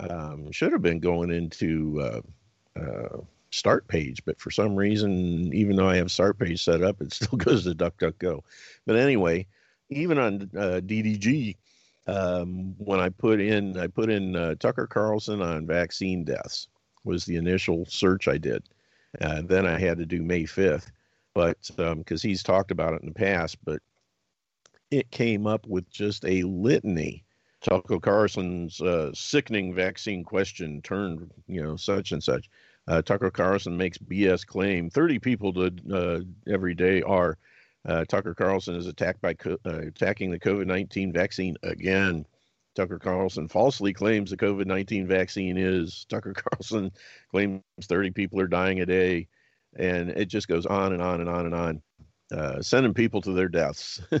Um, should have been going into uh, uh, Start Page, but for some reason, even though I have Start Page set up, it still [laughs] goes to DuckDuckGo. But anyway, even on uh, DDG, um, when I put in I put in uh, Tucker Carlson on vaccine deaths was the initial search I did. Then I had to do May 5th, but because um, he's talked about it in the past, but it came up with just a litany. Tucker Carlson's uh, sickening vaccine question turned, you know, such and such. Uh, Tucker Carlson makes BS claim. 30 people did, uh, every day are. Uh, Tucker Carlson is attacked by co- uh, attacking the COVID 19 vaccine again. Tucker Carlson falsely claims the COVID 19 vaccine is. Tucker [laughs] Carlson claims 30 people are dying a day. And it just goes on and on and on and on, uh, sending people to their deaths. [laughs]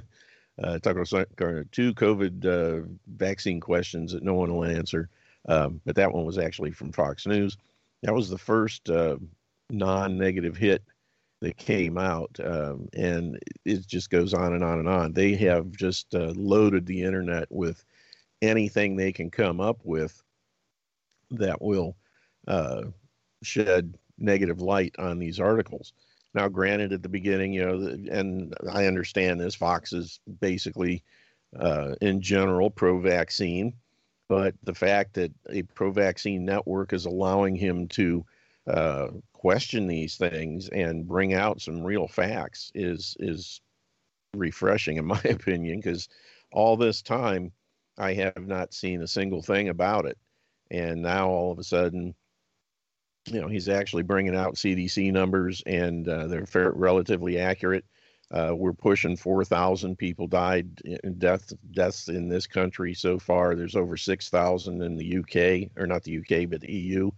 uh, Tucker Carlson, two COVID uh, vaccine questions that no one will answer. Um, but that one was actually from Fox News. That was the first uh, non negative hit that came out. Um, and it just goes on and on and on. They have just uh, loaded the internet with anything they can come up with that will uh, shed negative light on these articles. Now, granted, at the beginning, you know, and I understand this, Fox is basically, uh, in general, pro vaccine, but the fact that a pro vaccine network is allowing him to uh, question these things and bring out some real facts is is refreshing, in my [laughs] opinion, because all this time I have not seen a single thing about it, and now all of a sudden you know he's actually bringing out CDC numbers and uh, they're fair, relatively accurate. Uh, we're pushing 4,000 people died in death deaths in this country so far. There's over 6,000 in the UK, or not the UK, but the EU.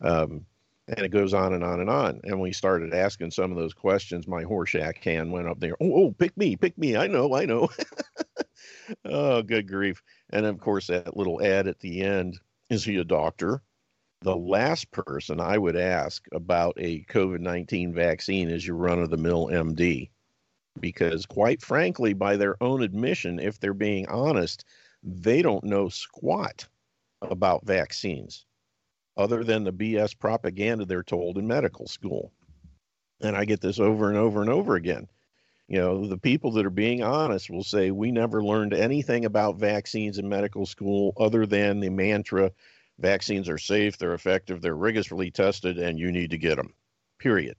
Um, and it goes on and on and on. And we started asking some of those questions. My Horshack hand went up there. Oh, oh, pick me, pick me. I know, I know. [laughs] oh, good grief. And of course, that little ad at the end is he a doctor? The last person I would ask about a COVID 19 vaccine is your run of the mill MD. Because, quite frankly, by their own admission, if they're being honest, they don't know squat about vaccines other than the BS propaganda they're told in medical school. And I get this over and over and over again. You know, the people that are being honest will say, We never learned anything about vaccines in medical school other than the mantra Vaccines are safe, they're effective, they're rigorously tested, and you need to get them. Period.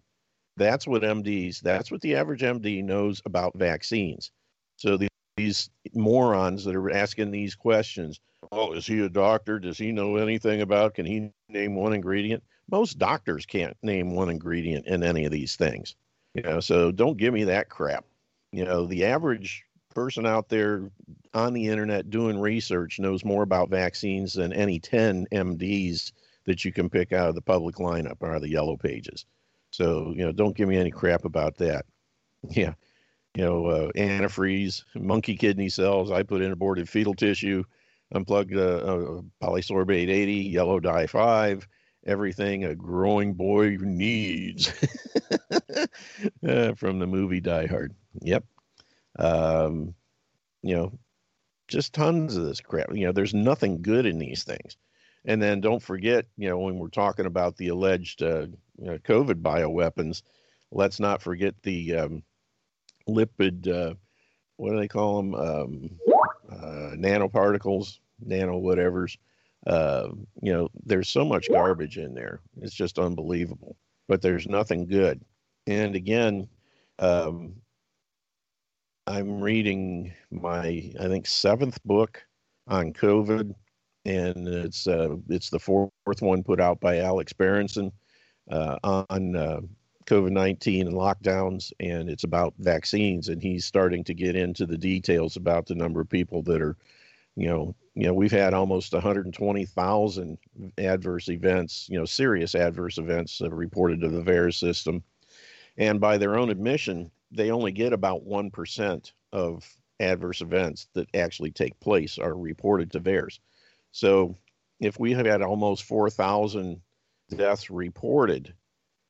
That's what MDs, that's what the average MD knows about vaccines. So the, these morons that are asking these questions, oh, is he a doctor? Does he know anything about? Can he name one ingredient? Most doctors can't name one ingredient in any of these things. You know, so don't give me that crap. You know, the average person out there on the internet doing research knows more about vaccines than any 10 MDs that you can pick out of the public lineup or the yellow pages. So, you know, don't give me any crap about that. [laughs] Yeah. You know, uh, antifreeze, monkey kidney cells, I put in aborted fetal tissue, unplugged uh, uh, polysorbate 80, yellow dye 5, everything a growing boy needs [laughs] uh, from the movie Die Hard. Yep. Um, you know, just tons of this crap. You know, there's nothing good in these things. And then don't forget, you know, when we're talking about the alleged uh, you know, COVID bioweapons, let's not forget the um, lipid, uh, what do they call them? Um, uh, nanoparticles, nano whatevers. Uh, you know, there's so much garbage in there. It's just unbelievable. But there's nothing good. And again, um, I'm reading my, I think, seventh book on COVID, and it's uh, it's the fourth one put out by Alex Berenson uh, on uh, COVID 19 and lockdowns, and it's about vaccines. And he's starting to get into the details about the number of people that are, you know, you know, we've had almost 120,000 adverse events, you know, serious adverse events reported to the VAERS system. And by their own admission, they only get about 1% of adverse events that actually take place are reported to VAERS. So if we have had almost 4,000 deaths reported,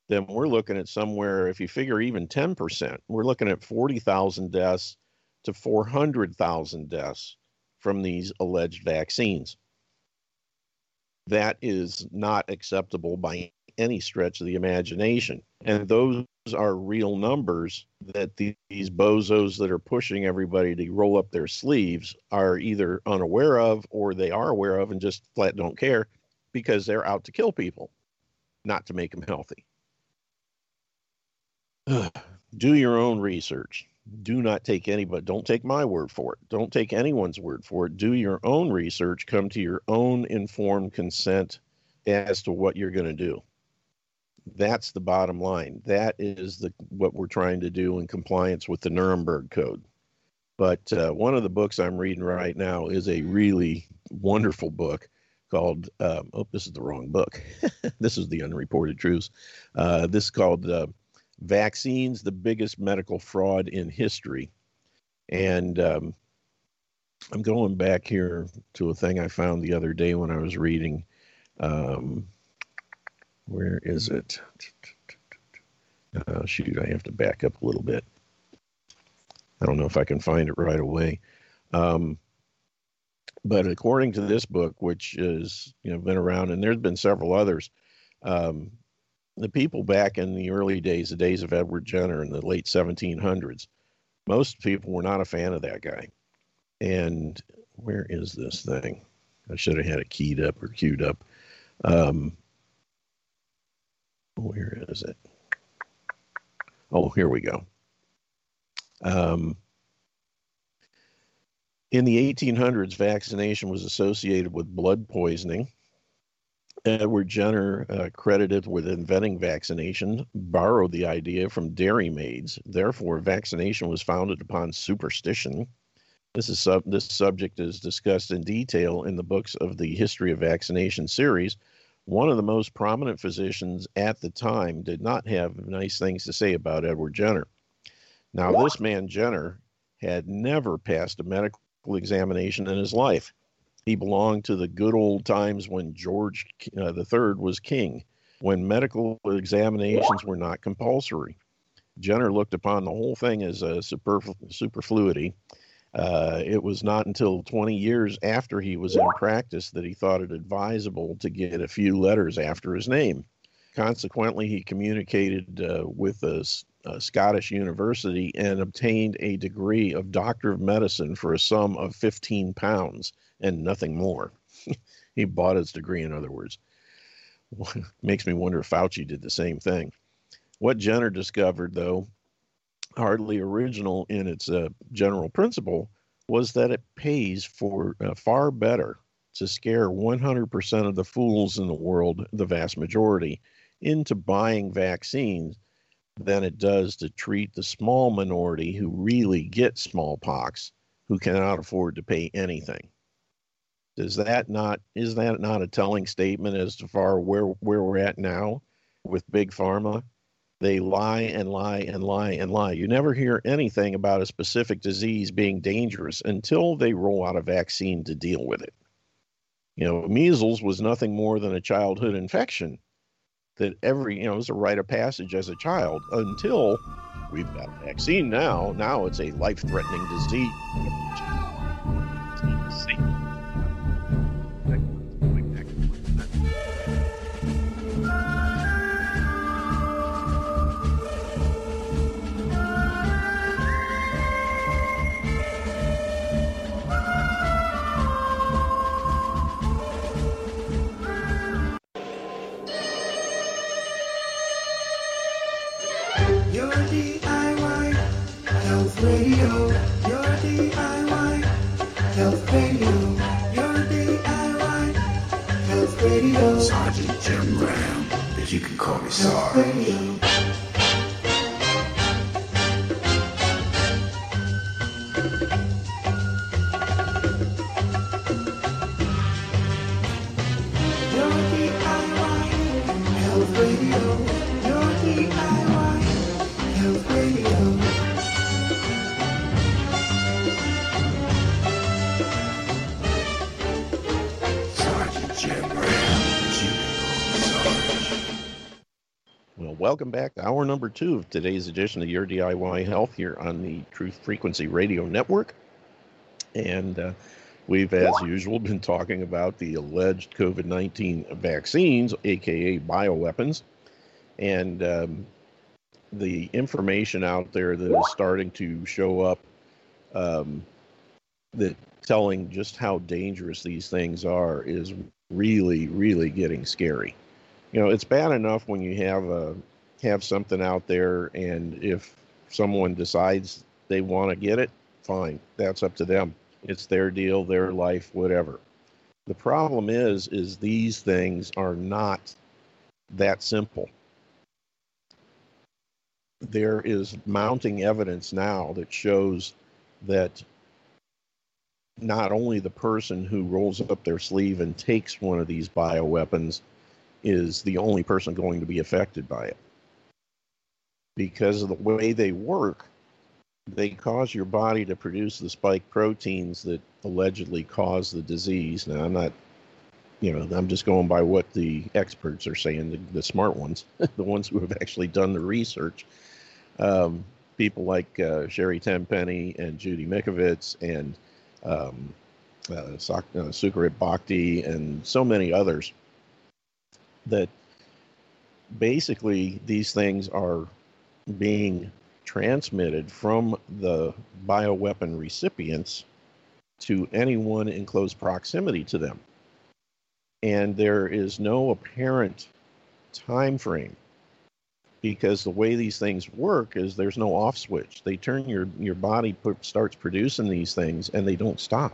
then we're looking at somewhere, if you figure even 10%, we're looking at 40,000 deaths to 400,000 deaths from these alleged vaccines. That is not acceptable by any stretch of the imagination. And those are real numbers that the, these bozos that are pushing everybody to roll up their sleeves are either unaware of or they are aware of and just flat don't care because they're out to kill people, not to make them healthy. [sighs] Do your own research. do not take any, but don't take my word for it. Don't take anyone's word for it. Do your own research. Come to your own informed consent as to what you're going to do. That's the bottom line. That is the what we're trying to do in compliance with the Nuremberg Code. But uh, one of the books I'm reading right now is a really wonderful book called. Um, oh, this is the wrong book. [laughs] this is the Unreported Truths. Uh, this is called uh, "Vaccines: The Biggest Medical Fraud in History," and um, I'm going back here to a thing I found the other day when I was reading. Um, where is it? Uh, shoot, I have to back up a little bit. I don't know if I can find it right away. Um, but according to this book, which is you know been around, and there's been several others, um, the people back in the early days, the days of Edward Jenner in the late 1700s, most people were not a fan of that guy. And where is this thing? I should have had it keyed up or queued up. Um, where is it? Oh, here we go. Um, in the 1800s, vaccination was associated with blood poisoning. Edward Jenner, uh, credited with inventing vaccination, borrowed the idea from dairymaids. Therefore, vaccination was founded upon superstition. This is sub- this subject is discussed in detail in the books of the History of Vaccination series. One of the most prominent physicians at the time did not have nice things to say about Edward Jenner. Now, this man Jenner had never passed a medical examination in his life. He belonged to the good old times when George uh, III was king, when medical examinations were not compulsory. Jenner looked upon the whole thing as a superflu- superfluity. Uh, it was not until 20 years after he was in practice that he thought it advisable to get a few letters after his name. Consequently, he communicated uh, with a, a, Scottish university and obtained a degree of Doctor of Medicine for a sum of 15 pounds and nothing more. [laughs] he bought his degree, in other words. [laughs] Makes me wonder if Fauci did the same thing. What Jenner discovered, though, hardly original in its uh, general principle, was that it pays for uh, far better to scare 100% of the fools in the world, the vast majority, into buying vaccines than it does to treat the small minority who really get smallpox who cannot afford to pay anything. Does that not is that not a telling statement as to far where where we're at now with big pharma? They lie and lie and lie and lie. You never hear anything about a specific disease being dangerous until they roll out a vaccine to deal with it. You know, measles was nothing more than a childhood infection that every, you know, was a rite of passage as a child until we've got a vaccine now. Now it's a life threatening disease. DIY Health Radio. Your DIY Health Radio. Your DIY Health Radio. Sergeant Jim Graham, but you can call me Sarge. Welcome back to hour number two of today's edition of Your DIY Health here on the Truth Frequency Radio Network. And uh, we've, as usual, been talking about the alleged COVID 19 vaccines, aka bioweapons, and um, the information out there that is starting to show up um, that telling just how dangerous these things are is really, really getting scary. You know it's bad enough when you have a have something out there and if someone decides They want to get it, fine. That's up to them. It's their deal, their life, whatever. The problem is, is these things are not that simple. There is mounting evidence now that shows that not only the person who rolls up their sleeve and takes one of these bioweapons is the only person going to be affected by it. Because of the way they work, they cause your body to produce the spike proteins that allegedly cause the disease. Now, I'm not, you know, I'm just going by what the experts are saying, the, the smart ones, [laughs] the ones who have actually done the research. Um, people like uh, Sherri Tenpenny and Judy Mikovits and um, uh, uh, Sucharit Bhakdi and so many others that basically these things are being transmitted from the bioweapon recipients to anyone in close proximity to them. And there is no apparent time frame because the way these things work is there's no off switch. They turn your your body put, starts producing these things and they don't stop.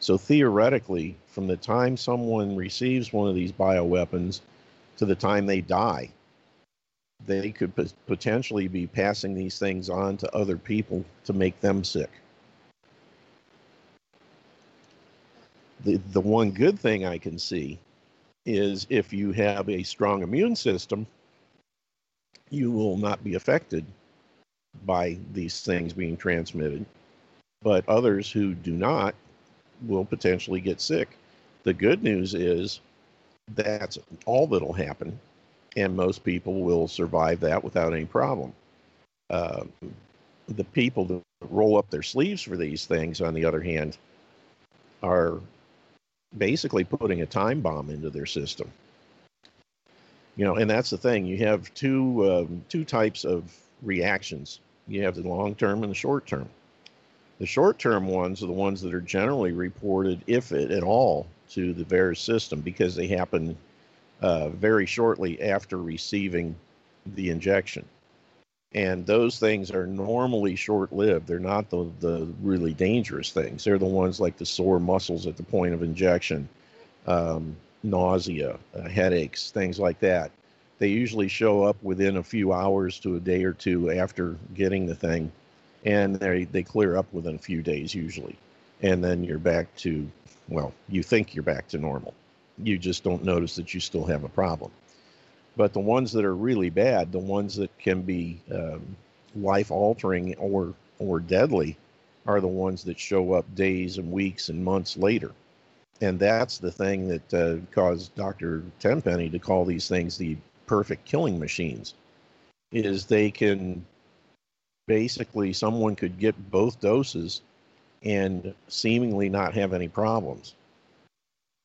So theoretically, from the time someone receives one of these bioweapons to the time they die, they could potentially be passing these things on to other people to make them sick. The the one good thing I can see is if you have a strong immune system, you will not be affected by these things being transmitted. But others who do not will potentially get sick. The good news is that's all that'll happen, and most people will survive that without any problem. Uh, the people that roll up their sleeves for these things, on the other hand, are basically putting a time bomb into their system. You know and that's the thing. You have two um, two types of reactions. You have the long term and the short term. The short term ones are the ones that are generally reported if it at all to the VAERS system because they happen uh, very shortly after receiving the injection and those things are normally short lived they're not the, the really dangerous things they're the ones like the sore muscles at the point of injection um, nausea, uh, headaches, things like that. They usually show up within a few hours to a day or two after getting the thing, and they they clear up within a few days usually, and then you're back to, well, you think you're back to normal. You just don't notice that you still have a problem. But the ones that are really bad, the ones that can be um, life altering or or deadly, are the ones that show up days and weeks and months later and that's the thing that uh, caused Dr. Tenpenny to call these things the perfect killing machines. Is they can basically someone could get both doses and seemingly not have any problems,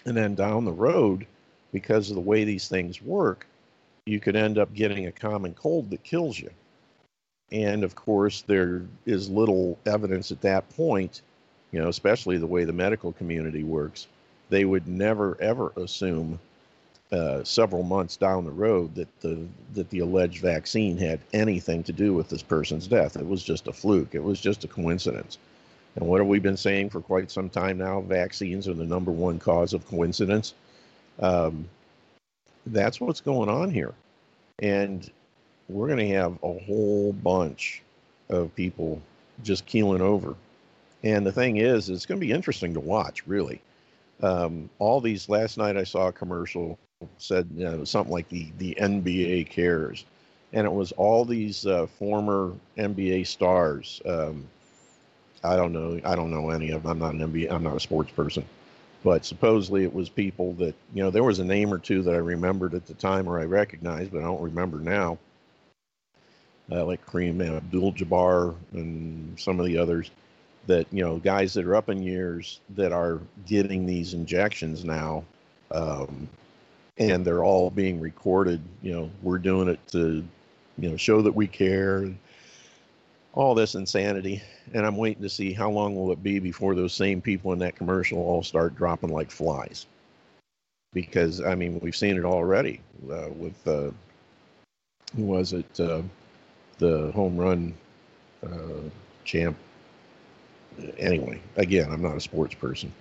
and then down the road, because of the way these things work, you could end up getting a common cold that kills you. And of course, there is little evidence at that point, you know, especially the way the medical community works they would never ever assume uh, several months down the road that the that the alleged vaccine had anything to do with this person's death. It was just a fluke. It was just a coincidence. And what have we been saying for quite some time now? Vaccines are the number one cause of coincidence. Um, that's what's going on here, and we're going to have a whole bunch of people just keeling over. And the thing is, it's going to be interesting to watch, really um, all these last night I saw a commercial said you know, something like the the NBA cares, and it was all these uh, former NBA stars. Um, I don't know. I don't know any of them. I'm not an NBA. I'm not a sports person, but supposedly it was people that you know. There was a name or two that I remembered at the time or I recognized, but I don't remember now. Uh, like Kareem Abdul-Jabbar and some of the others that you know guys that are up in years that are getting these injections now um, and they're all being recorded you know we're doing it to you know show that we care all this insanity and i'm waiting to see how long will it be before those same people in that commercial all start dropping like flies because i mean we've seen it already uh, with uh, who was it uh, the home run uh, champ. Anyway, again, I'm not a sports person,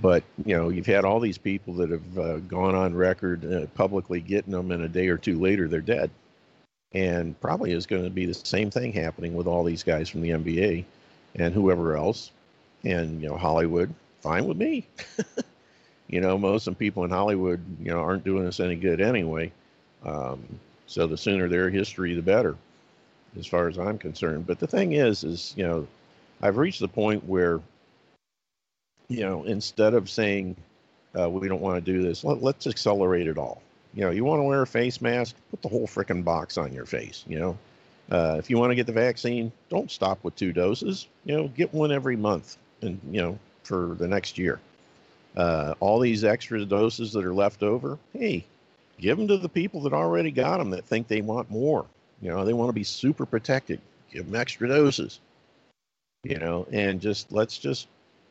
but you know, you've had all these people that have uh, gone on record uh, publicly getting them, and a day or two later they're dead. And probably is going to be the same thing happening with all these guys from the NBA and whoever else. And you know, Hollywood, fine with me. [laughs] you know, most of the people in Hollywood, you know, aren't doing us any good anyway. Um, so the sooner their history, the better, as far as I'm concerned. But the thing is, is you know, I've reached the point where, you know, instead of saying uh, we don't want to do this, let, let's accelerate it all. You know, you want to wear a face mask, put the whole freaking box on your face. You know, uh, if you want to get the vaccine, don't stop with two doses. You know, get one every month, and you know, for the next year. Uh, all these extra doses that are left over, hey, give them to the people that already got them that think they want more. You know, they want to be super protected. Give them extra doses. You know, and just let's just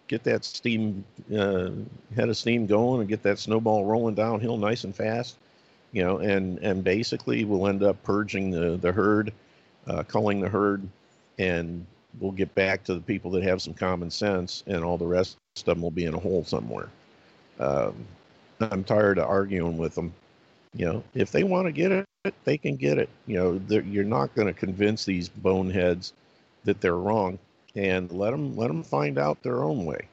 get that steam uh, head of steam going and get that snowball rolling downhill nice and fast. You know, and and basically we'll end up purging the the herd, uh, culling the herd, and we'll get back to the people that have some common sense, and all the rest of them will be in a hole somewhere. Um, I'm tired of arguing with them. You know, if they want to get it, they can get it. You know, you're not going to convince these boneheads that they're wrong, and let them let them find out their own way.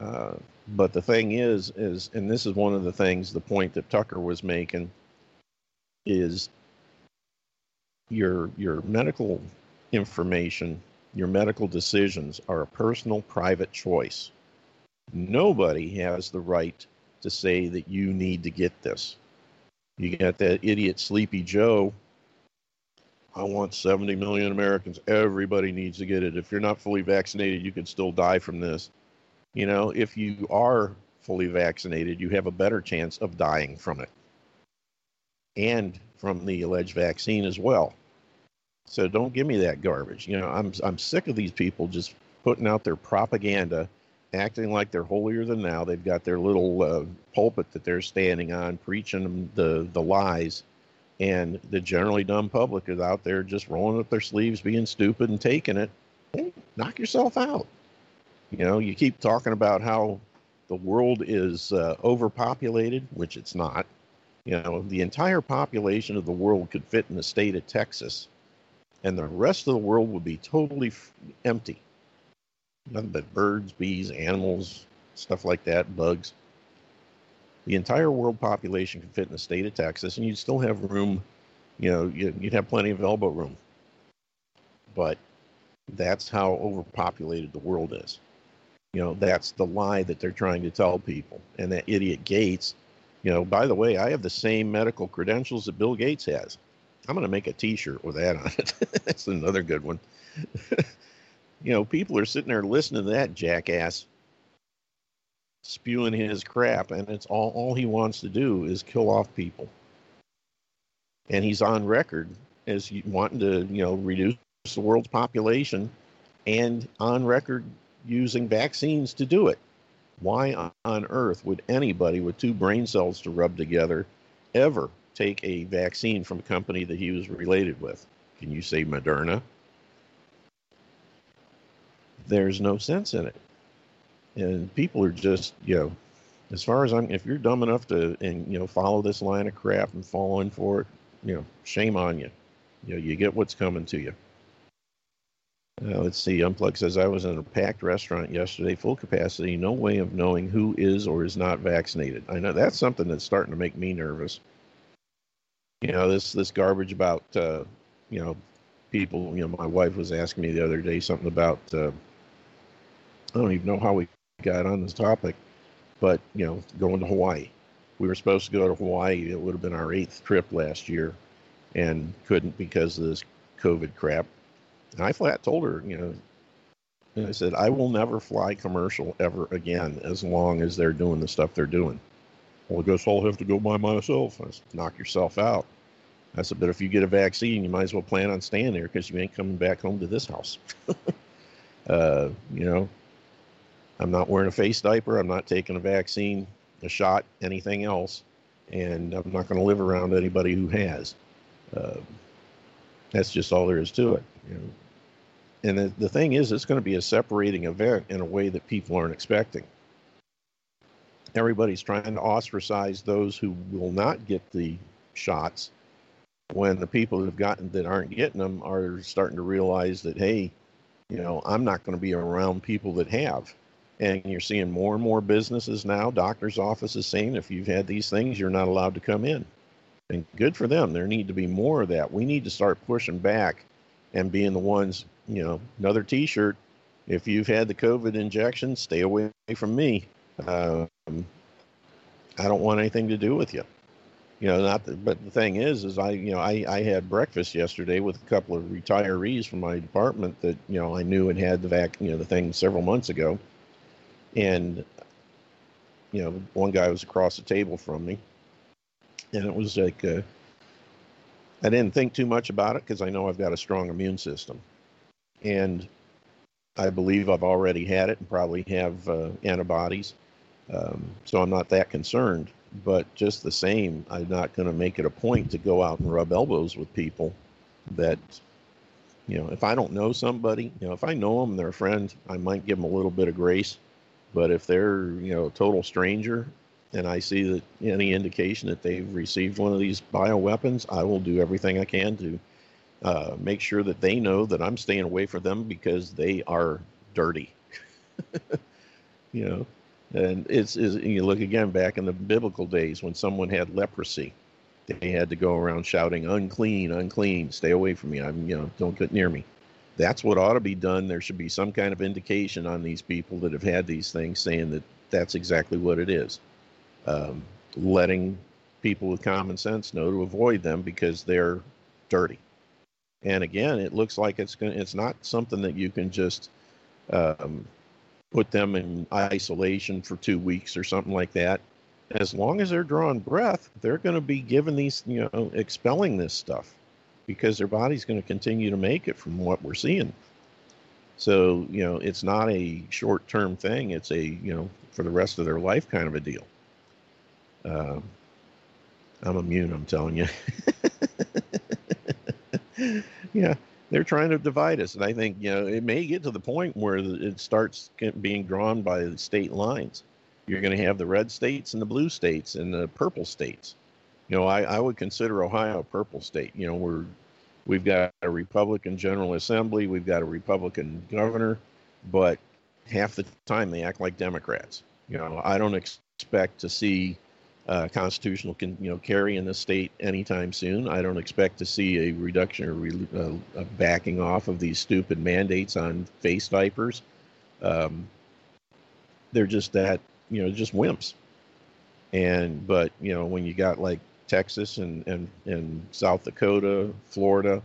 Uh, but the thing is, is and this is one of the things, the point that Tucker was making, is your your medical information, your medical decisions are a personal, private choice. Nobody has the right to say that you need to get this. You got that idiot Sleepy Joe. I want 70 million Americans. Everybody needs to get it. If you're not fully vaccinated, you can still die from this. You know, if you are fully vaccinated, you have a better chance of dying from it and from the alleged vaccine as well. So don't give me that garbage. You know, I'm I'm sick of these people just putting out their propaganda, acting like they're holier than thou. They've got their little uh, pulpit that they're standing on, preaching the the lies, and the generally dumb public is out there just rolling up their sleeves, being stupid, and taking it. Hey, knock yourself out. You know, you keep talking about how the world is uh, overpopulated, which it's not. You know, the entire population of the world could fit in the state of Texas, and the rest of the world would be totally empty. Nothing but birds, bees, animals, stuff like that, bugs. The entire world population could fit in the state of Texas, and you'd still have room. You know, you'd have plenty of elbow room. But that's how overpopulated the world is. You know, that's the lie that they're trying to tell people. And that idiot Gates, you know, by the way, I have the same medical credentials that Bill Gates has. I'm going to make a t shirt with that on it. [laughs] that's another good one. [laughs] you know, people are sitting there listening to that jackass spewing his crap, and it's all, all he wants to do is kill off people. And he's on record as wanting to, you know, reduce the world's population and on record using vaccines to do it. Why on earth would anybody with two brain cells to rub together ever take a vaccine from a company that he was related with? Can you say Moderna? There's no sense in it. And people are just, you know, as far as I'm, if you're dumb enough to, and, you know, follow this line of crap and fall in for it, you know, shame on you. You know, you get what's coming to you. Uh, let's see. Unplug says I was in a packed restaurant yesterday, full capacity, no way of knowing who is or is not vaccinated. I know that's something that's starting to make me nervous. You know, this this garbage about uh, you know people. You know, my wife was asking me the other day something about. Uh, I don't even know how we got on this topic, but you know, going to Hawaii. We were supposed to go to Hawaii. It would have been our eighth trip last year, and couldn't because of this COVID crap. And I flat told her, you know, and I said, I will never fly commercial ever again as long as they're doing the stuff they're doing. Well, I guess I'll have to go by myself. I said, knock yourself out. I said, but if you get a vaccine, you might as well plan on staying there because you ain't coming back home to this house. [laughs] uh, you know, I'm not wearing a face diaper. I'm not taking a vaccine, a shot, anything else. And I'm not going to live around anybody who has. Uh, that's just all there is to it. You know? And the, the thing is, it's going to be a separating event in a way that people aren't expecting. Everybody's trying to ostracize those who will not get the shots when the people that have gotten that aren't getting them are starting to realize that, hey, you know, I'm not going to be around people that have. And you're seeing more and more businesses now, doctors' offices saying if you've had these things, you're not allowed to come in. And good for them. There need to be more of that. We need to start pushing back and being the ones, you know, another t shirt. If you've had the COVID injection, stay away from me. Um, I don't want anything to do with you. You know, not. But the thing is, is I, you know, I, I had breakfast yesterday with a couple of retirees from my department that you know I knew and had the vac, you know, the thing several months ago, and you know, one guy was across the table from me, and it was like I didn't think too much about it because I know I've got a strong immune system, and I believe I've already had it and probably have uh, antibodies, um, so I'm not that concerned. But just the same, I'm not going to make it a point to go out and rub elbows with people that, you know, if I don't know somebody, you know, if I know them, they're a friend, I might give them a little bit of grace. But if they're, you know, a total stranger and I see that any indication that they've received one of these bioweapons, I will do everything I can to uh, make sure that they know that I'm staying away from them because they are dirty. [laughs] you know, and it's, it's you look again back in the biblical days when someone had leprosy, they had to go around shouting, "Unclean, unclean, stay away from me. I'm, you know, don't get near me." That's what ought to be done. There should be some kind of indication on these people that have had these things, saying that that's exactly what it is. Um, letting people with common sense know to avoid them because they're dirty. And again, it looks like it's going. It's not something that you can just um, put them in isolation for two weeks or something like that. As long as they're drawing breath, they're going to be given these, you know, expelling this stuff because their body's going to continue to make it from what we're seeing. So, you know, it's not a short term thing, it's a, you know, for the rest of their life kind of a deal. Uh, I'm immune, I'm telling you. [laughs] yeah, they're trying to divide us. And I think, you know, it may get to the point where it starts being drawn by state lines. You're going to have the red states and the blue states and the purple states. You know, I, I would consider Ohio a purple state. You know, we're we've got a Republican General Assembly, we've got a Republican governor, but half the time they act like Democrats. You know, I don't expect to see uh, constitutional can, you know carry in the state anytime soon. I don't expect to see a reduction or re, uh, a backing off of these stupid mandates on face diapers. Um, they're just that you know just wimps. And but you know when you got like Texas and and and South Dakota, Florida,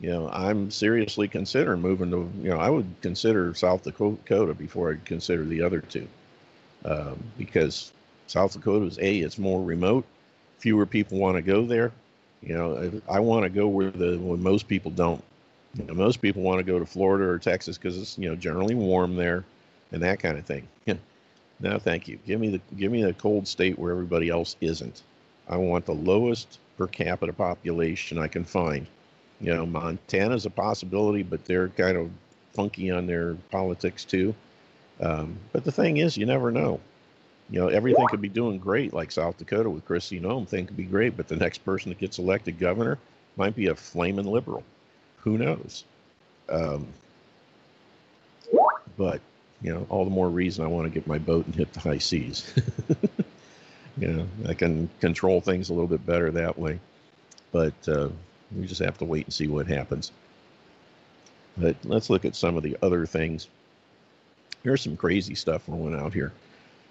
you know I'm seriously considering moving to you know I would consider South Dakota before I'd consider the other two um, because South Dakota is a it's more remote, fewer people want to go there. You know, I want to go where the when most people don't. You know, most people want to go to Florida or Texas because it's you know generally warm there, and that kind of thing. [laughs] no, thank you. Give me the give me the cold state where everybody else isn't. I want the lowest per capita population I can find. You know, Montana's a possibility, but they're kind of funky on their politics too. Um, but the thing is, you never know. You know, everything could be doing great, like South Dakota with Kristi Noem. Thing could be great, but the next person that gets elected governor might be a flaming liberal. Who knows? Um, but you know, all the more reason I want to get my boat and hit the high seas. [laughs] you know, I can control things a little bit better that way. But uh, we just have to wait and see what happens. But let's look at some of the other things. Here's some crazy stuff going out here.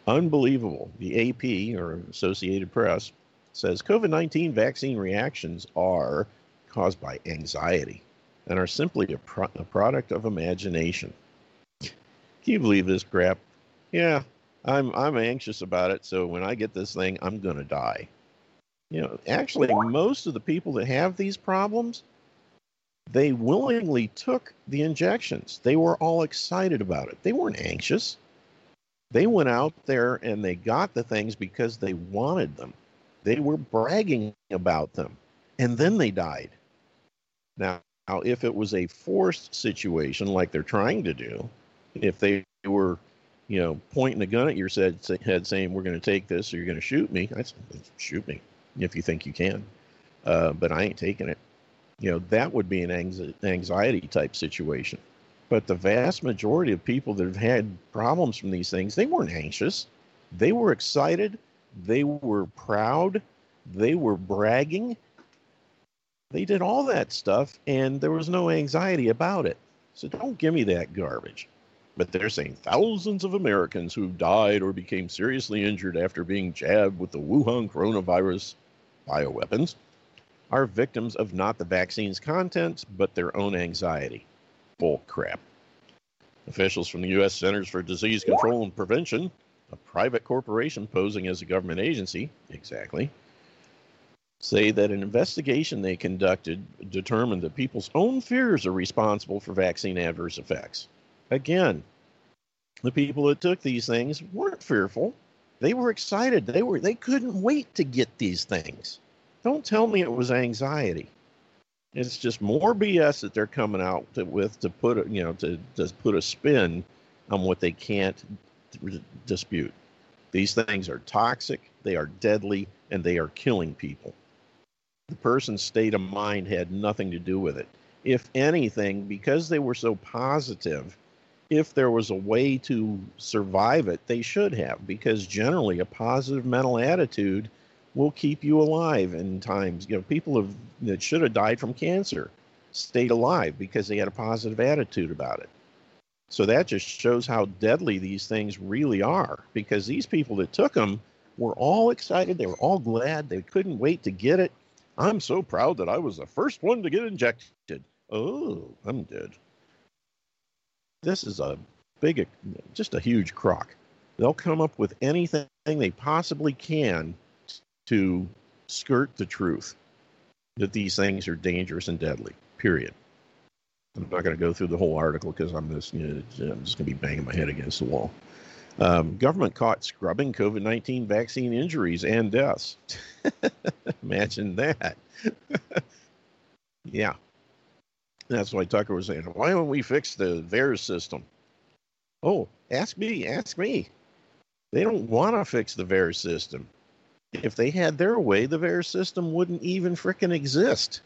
Unbelievable. The AP, or Associated Press, says COVID 19 vaccine reactions are caused by anxiety and are simply a, pro- a, product of imagination. Can you believe this crap? Yeah, I'm, I'm anxious about it, so when I get this thing, I'm going to die. You know, actually, most of the people that have these problems, they willingly took the injections. They were all excited about it. They weren't anxious. They went out there and they got the things because they wanted them. They were bragging about them. And then they died. Now, if it was a forced situation like they're trying to do, if they were, you know, pointing a gun at your head, saying, "We're going to take this, or you're going to shoot me," I'd shoot me if you think you can, uh, but I ain't taking it. You know, that would be an anxiety type situation. But the vast majority of people that have had problems from these things, they weren't anxious. They were excited. They were proud. They were bragging. They did all that stuff, and there was no anxiety about it. So don't give me that garbage. But they're saying thousands of Americans who died or became seriously injured after being jabbed with the Wuhan coronavirus bioweapons are victims of not the vaccine's contents, but their own anxiety. Bull crap. Officials from the U.S. Centers for Disease Control and Prevention, a private corporation posing as a government agency, exactly, say that an investigation they conducted determined that people's own fears are responsible for vaccine adverse effects. Again, the people that took these things weren't fearful. They were excited. They were they couldn't wait to get these things. Don't tell me it was anxiety. It's just more BS that they're coming out to, with to put you know to, to put a spin on what they can't dispute. These things are toxic, they are deadly, and they are killing people. The person's state of mind had nothing to do with it. If anything, because they were so positive, if there was a way to survive it, they should have, because generally a positive mental attitude will keep you alive in times. You know, people have that should have died from cancer stayed alive because they had a positive attitude about it. So that just shows how deadly these things really are because these people that took them were all excited. They were all glad. They couldn't wait to get it. I'm so proud that I was the first one to get injected. Oh, I'm dead. This is a big, just a huge crock. They'll come up with anything they possibly can to skirt the truth that these things are dangerous and deadly. Period. I'm not going to go through the whole article because I'm just, you know, just going to be banging my head against the wall. Um, government caught scrubbing COVID 19 vaccine injuries and deaths. [laughs] Imagine that. [laughs] yeah. That's why Tucker was saying, why don't we fix the VAERS system? Oh, ask me, ask me. They don't want to fix the VAERS system if they had their way, the VAERS system wouldn't even fricking exist.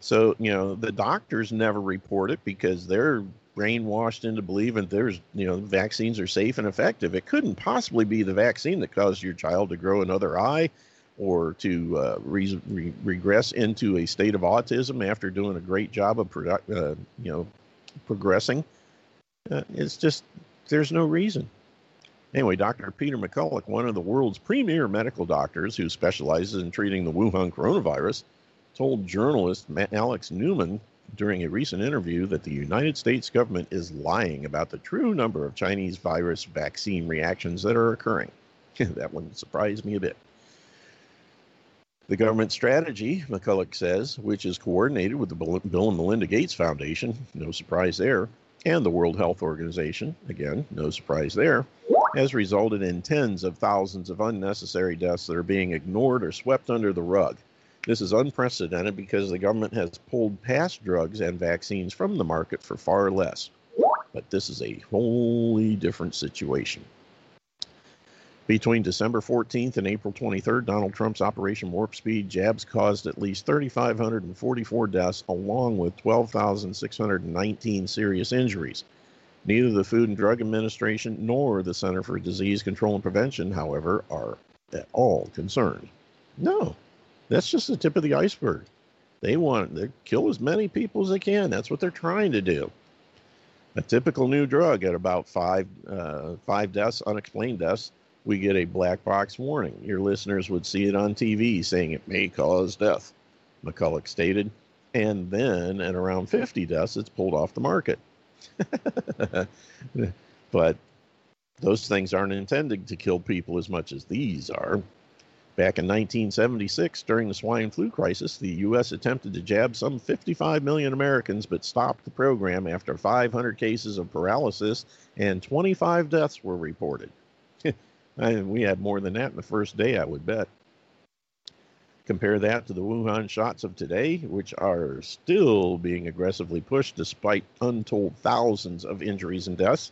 So, you know, the doctors never report it because they're brainwashed into believing there's, you know, vaccines are safe and effective. It couldn't possibly be the vaccine that caused your child to grow another eye or to uh, re- re- regress into a state of autism after doing a great job of, product, uh, you know, progressing. Uh, it's just, there's no reason. Anyway, Dr. Peter McCullough, one of the world's premier medical doctors who specializes in treating the Wuhan coronavirus, told journalist Alex Newman during a recent interview that the United States government is lying about the true number of Chinese virus vaccine reactions that are occurring. [laughs] that one surprised me a bit. The government strategy, McCullough says, which is coordinated with the Bill and Melinda Gates Foundation, no surprise there, and the World Health Organization, again, no surprise there, has resulted in tens of thousands of unnecessary deaths that are being ignored or swept under the rug. This is unprecedented because the government has pulled past drugs and vaccines from the market for far less. But this is a wholly different situation. Between December 14th and April 23rd, Donald Trump's Operation Warp Speed jabs caused at least 3,544 deaths, along with 12,619 serious injuries. Neither the Food and Drug Administration nor the Center for Disease Control and Prevention, however, are at all concerned. No, that's just the tip of the iceberg. They want to kill as many people as they can. That's what they're trying to do. A typical new drug at about five uh, five deaths, unexplained deaths, we get a black box warning. Your listeners would see it on TV saying it may cause death, McCullough stated. And then at around 50 deaths, it's pulled off the market. [laughs] but those things aren't intended to kill people as much as these are. Back in 1976, during the swine flu crisis, the U.S. attempted to jab some 55 million Americans, but stopped the program after 500 cases of paralysis and 25 deaths were reported. [laughs] we had more than that in the first day, I would bet. Compare that to the Wuhan shots of today, which are still being aggressively pushed despite untold thousands of injuries and deaths.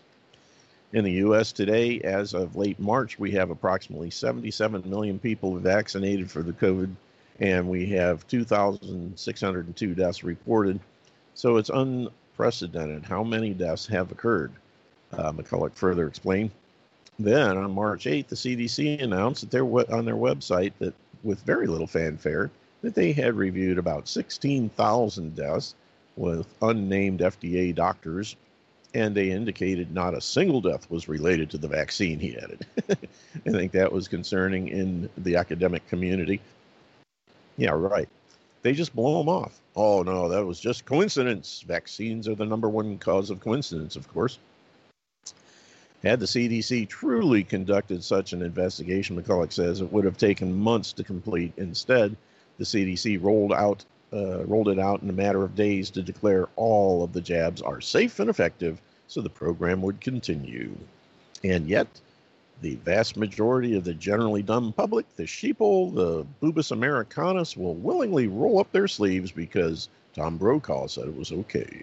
In the U.S. today, as of late March, we have approximately 77 million people vaccinated for the COVID, and we have 2,602 deaths reported. So it's unprecedented how many deaths have occurred. Uh, McCullough further explained. Then on March 8th, the CDC announced that they're on their website that, with very little fanfare, that they had reviewed about 16,000 deaths with unnamed FDA doctors and they indicated not a single death was related to the vaccine, he added. [laughs] I think that was concerning in the academic community. Yeah, right. They just blow them off. Oh, no, that was just coincidence. Vaccines are the number one cause of coincidence, of course. Had the CDC truly conducted such an investigation, McCullough says, it would have taken months to complete. Instead, the CDC rolled out uh, rolled it out in a matter of days to declare all of the jabs are safe and effective, so the program would continue. And yet, the vast majority of the generally dumb public, the sheeple, the bubus americanus, will willingly roll up their sleeves because Tom Brokaw said it was okay,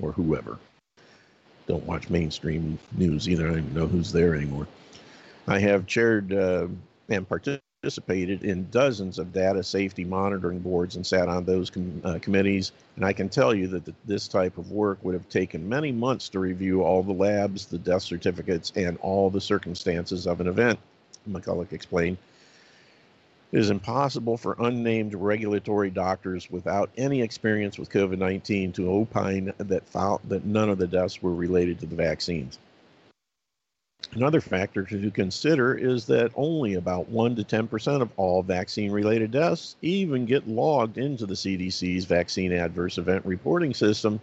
or whoever. Don't watch mainstream news either. I don't even know who's there anymore. I have chaired uh, and participated in dozens of data safety monitoring boards and sat on those com- uh, committees. And I can tell you that the, this type of work would have taken many months to review all the labs, the death certificates, and all the circumstances of an event, McCullough explained. It is impossible for unnamed regulatory doctors without any experience with COVID 19 to opine that, that none of the deaths were related to the vaccines. Another factor to consider is that only about 1 to 10% of all vaccine related deaths even get logged into the CDC's vaccine adverse event reporting system.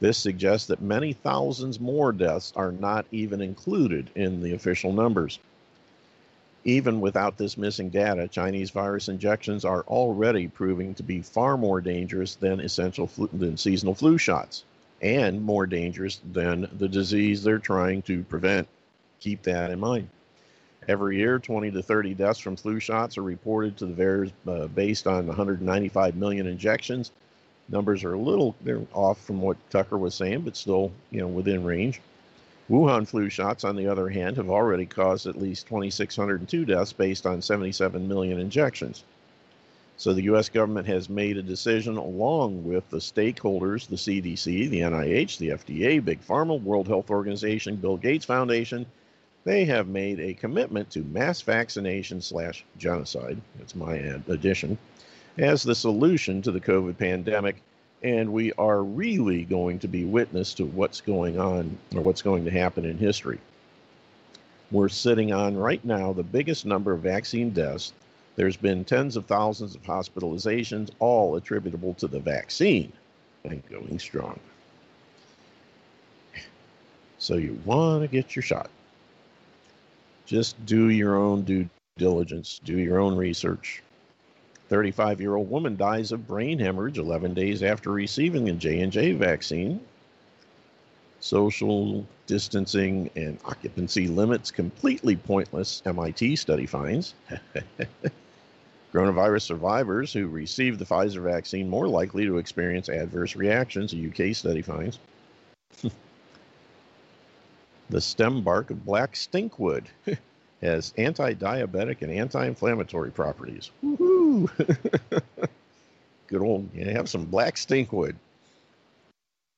This suggests that many thousands more deaths are not even included in the official numbers. Even without this missing data, Chinese virus injections are already proving to be far more dangerous than essential flu- than seasonal flu shots and more dangerous than the disease they're trying to prevent keep that in mind. Every year, 20 to 30 deaths from flu shots are reported to the VAERS uh, based on 195 million injections. Numbers are a little they're off from what Tucker was saying, but still, you know, within range. Wuhan flu shots, on the other hand, have already caused at least 2,602 deaths based on 77 million injections. So the U.S. government has made a decision along with the stakeholders, the CDC, the NIH, the FDA, Big Pharma, World Health Organization, Bill Gates Foundation, they have made a commitment to mass vaccination slash genocide, that's my addition, as the solution to the COVID pandemic. And we are really going to be witness to what's going on or what's going to happen in history. We're sitting on right now the biggest number of vaccine deaths. There's been tens of thousands of hospitalizations, all attributable to the vaccine and going strong. So you want to get your shot just do your own due diligence, do your own research. 35 year old woman dies of brain hemorrhage 11 days after receiving a J&J vaccine. Social distancing and occupancy limits completely pointless, MIT study finds. [laughs] Coronavirus survivors who received the Pfizer vaccine more likely to experience adverse reactions, a UK study finds. [laughs] The stem bark of black stinkwood [laughs] has anti diabetic and anti inflammatory properties. Woohoo! [laughs] Good old, you have some black stinkwood.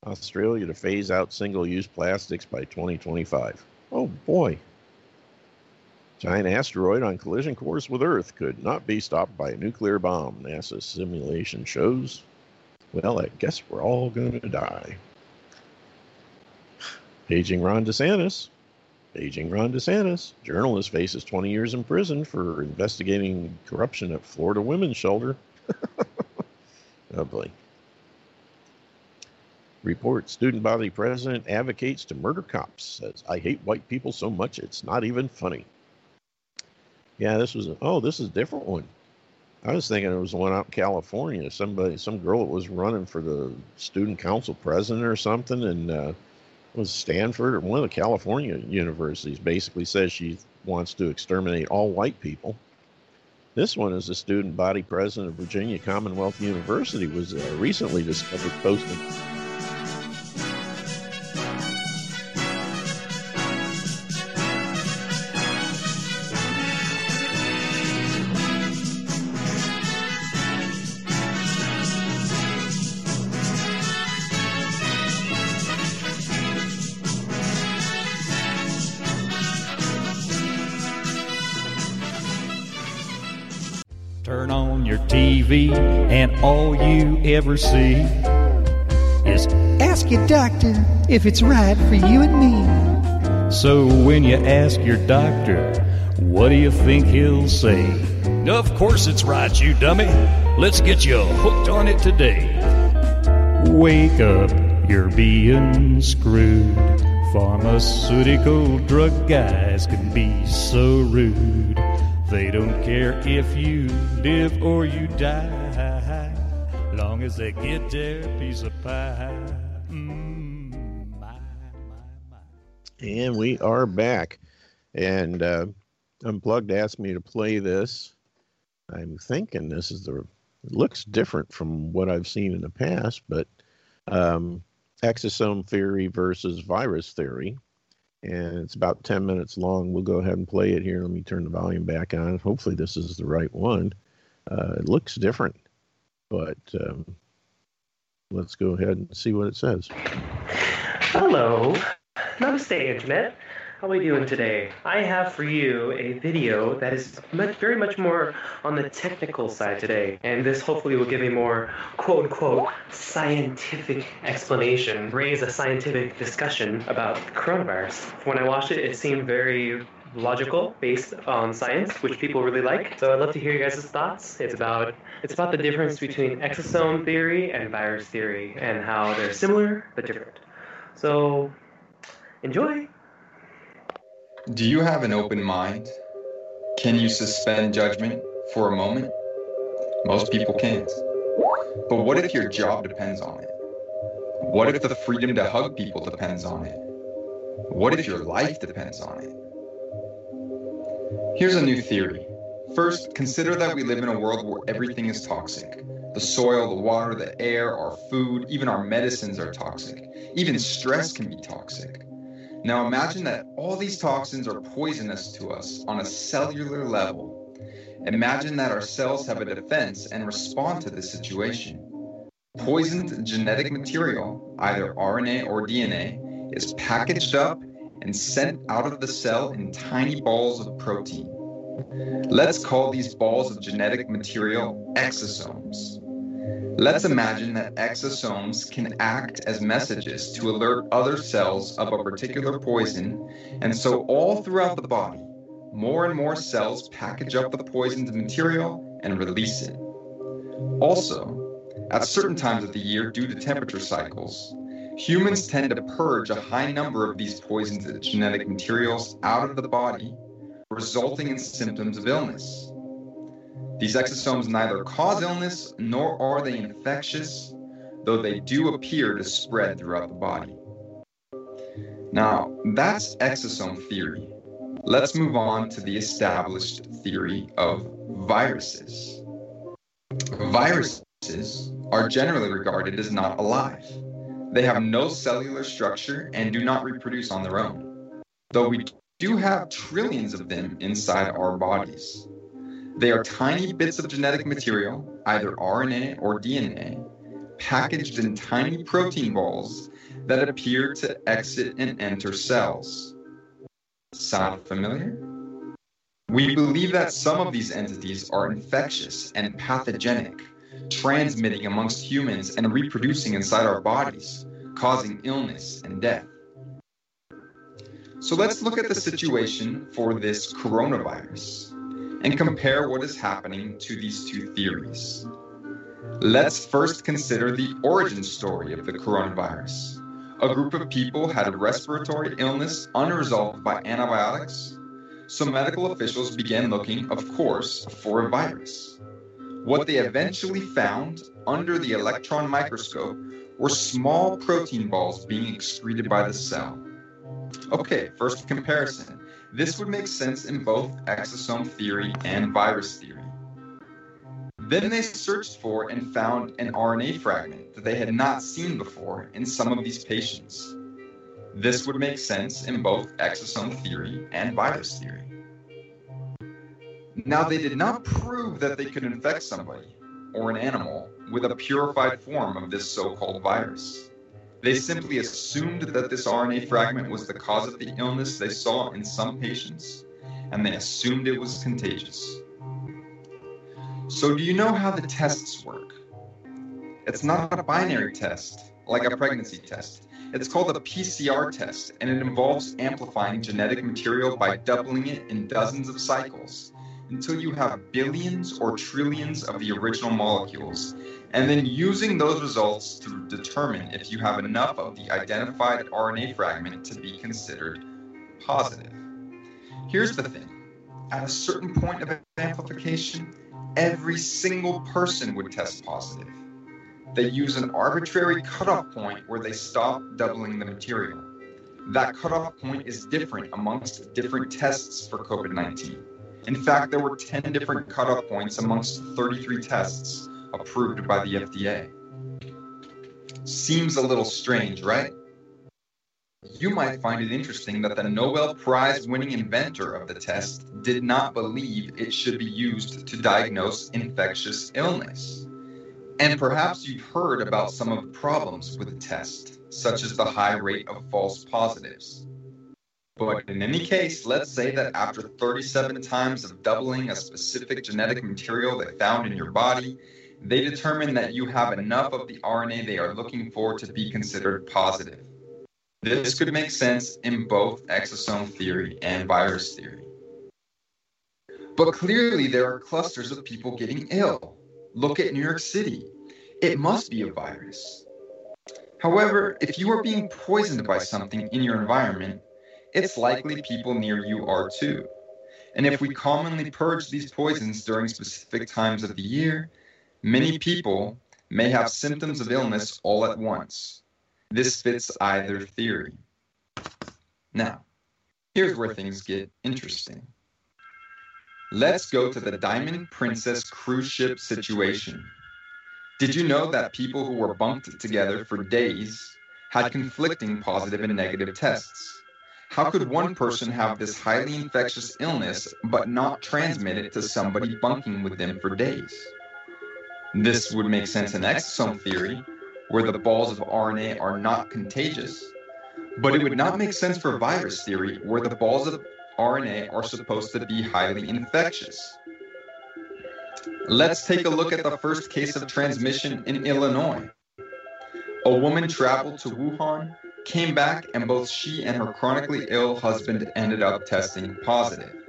Australia to phase out single use plastics by 2025. Oh boy. Giant asteroid on collision course with Earth could not be stopped by a nuclear bomb, NASA simulation shows. Well, I guess we're all going to die. Paging Ron DeSantis. Paging Ron DeSantis. Journalist faces 20 years in prison for investigating corruption at Florida women's shelter. [laughs] oh. Report student body president advocates to murder cops. Says, I hate white people so much it's not even funny. Yeah, this was, a, oh, this is a different one. I was thinking it was one out in California. Somebody, some girl that was running for the student council president or something, and uh, was Stanford or one of the California universities basically says she wants to exterminate all white people. This one is a student body president of Virginia Commonwealth University was uh, recently discovered posting on your TV, and all you ever see is Ask your doctor if it's right for you and me. So when you ask your doctor, what do you think he'll say? Of course it's right, you dummy. Let's get you hooked on it today. Wake up, you're being screwed. Pharmaceutical drug guys can be so rude. They don't care if you live or you die, long as they get their piece of pie. And we are back. And uh, Unplugged asked me to play this. I'm thinking this is the, looks different from what I've seen in the past, but um, exosome theory versus virus theory. And it's about 10 minutes long. We'll go ahead and play it here. Let me turn the volume back on. Hopefully, this is the right one. Uh, it looks different, but um, let's go ahead and see what it says. Hello. Namaste, Internet. How are we doing today? I have for you a video that is much, very much more on the technical side today, and this hopefully will give a more quote unquote scientific explanation, raise a scientific discussion about coronavirus. When I watched it, it seemed very logical, based on science, which people really like. So I'd love to hear you guys' thoughts. It's about it's about the difference between exosome theory and virus theory, and how they're similar but different. So enjoy. Do you have an open mind? Can you suspend judgment for a moment? Most people can't. But what if your job depends on it? What if the freedom to hug people depends on it? What if your life depends on it? Here's a new theory. First, consider that we live in a world where everything is toxic. The soil, the water, the air, our food, even our medicines are toxic. Even stress can be toxic. Now imagine that all these toxins are poisonous to us on a cellular level. Imagine that our cells have a defense and respond to this situation. Poisoned genetic material, either RNA or DNA, is packaged up and sent out of the cell in tiny balls of protein. Let's call these balls of genetic material exosomes. Let's imagine that exosomes can act as messages to alert other cells of a particular poison, and so all throughout the body, more and more cells package up the poisoned material and release it. Also, at certain times of the year, due to temperature cycles, humans tend to purge a high number of these poisoned genetic materials out of the body, resulting in symptoms of illness. These exosomes neither cause illness nor are they infectious, though they do appear to spread throughout the body. Now, that's exosome theory. Let's move on to the established theory of viruses. Viruses are generally regarded as not alive. They have no cellular structure and do not reproduce on their own, though we do have trillions of them inside our bodies. They are tiny bits of genetic material, either RNA or DNA, packaged in tiny protein balls that appear to exit and enter cells. Sound familiar? We believe that some of these entities are infectious and pathogenic, transmitting amongst humans and reproducing inside our bodies, causing illness and death. So let's look at the situation for this coronavirus and compare what is happening to these two theories. Let's first consider the origin story of the coronavirus. A group of people had a respiratory illness unresolved by antibiotics, so medical officials began looking, of course, for a virus. What they eventually found under the electron microscope were small protein balls being excreted by the cell. Okay, first comparison. This would make sense in both exosome theory and virus theory. Then they searched for and found an RNA fragment that they had not seen before in some of these patients. This would make sense in both exosome theory and virus theory. Now, they did not prove that they could infect somebody or an animal with a purified form of this so called virus. They simply assumed that this RNA fragment was the cause of the illness they saw in some patients, and they assumed it was contagious. So, do you know how the tests work? It's not a binary test like a pregnancy test. It's called a PCR test, and it involves amplifying genetic material by doubling it in dozens of cycles until you have billions or trillions of the original molecules, and then using those results to determine if you have enough of the identified RNA fragment to be considered positive. Here's the thing at a certain point of amplification, every single person would test positive. They use an arbitrary cutoff point where they stop doubling the material. That cutoff point is different amongst different tests for COVID 19. In fact, there were 10 different cutoff points amongst 33 tests approved by the FDA. Seems a little strange, right? You might find it interesting that the Nobel Prize winning inventor of the test did not believe it should be used to diagnose infectious illness. And perhaps you've heard about some of the problems with the test, such as the high rate of false positives. But in any case, let's say that after 37 times of doubling a specific genetic material they found in your body, they determine that you have enough of the RNA they are looking for to be considered positive. This could make sense in both exosome theory and virus theory. But clearly, there are clusters of people getting ill. Look at New York City. It must be a virus. However, if you are being poisoned by something in your environment, it's likely people near you are too. And if we commonly purge these poisons during specific times of the year, many people may have symptoms of illness all at once. This fits either theory. Now, here's where things get interesting. Let's go to the Diamond Princess cruise ship situation. Did you know that people who were bunked together for days had conflicting positive and negative tests? How could one person have this highly infectious illness but not transmit it to somebody bunking with them for days? This would make sense in exosome theory, where the balls of RNA are not contagious, but it would not make sense for virus theory, where the balls of RNA are supposed to be highly infectious. Let's take a look at the first case of transmission in Illinois. A woman traveled to Wuhan came back, and both she and her chronically ill husband ended up testing positive.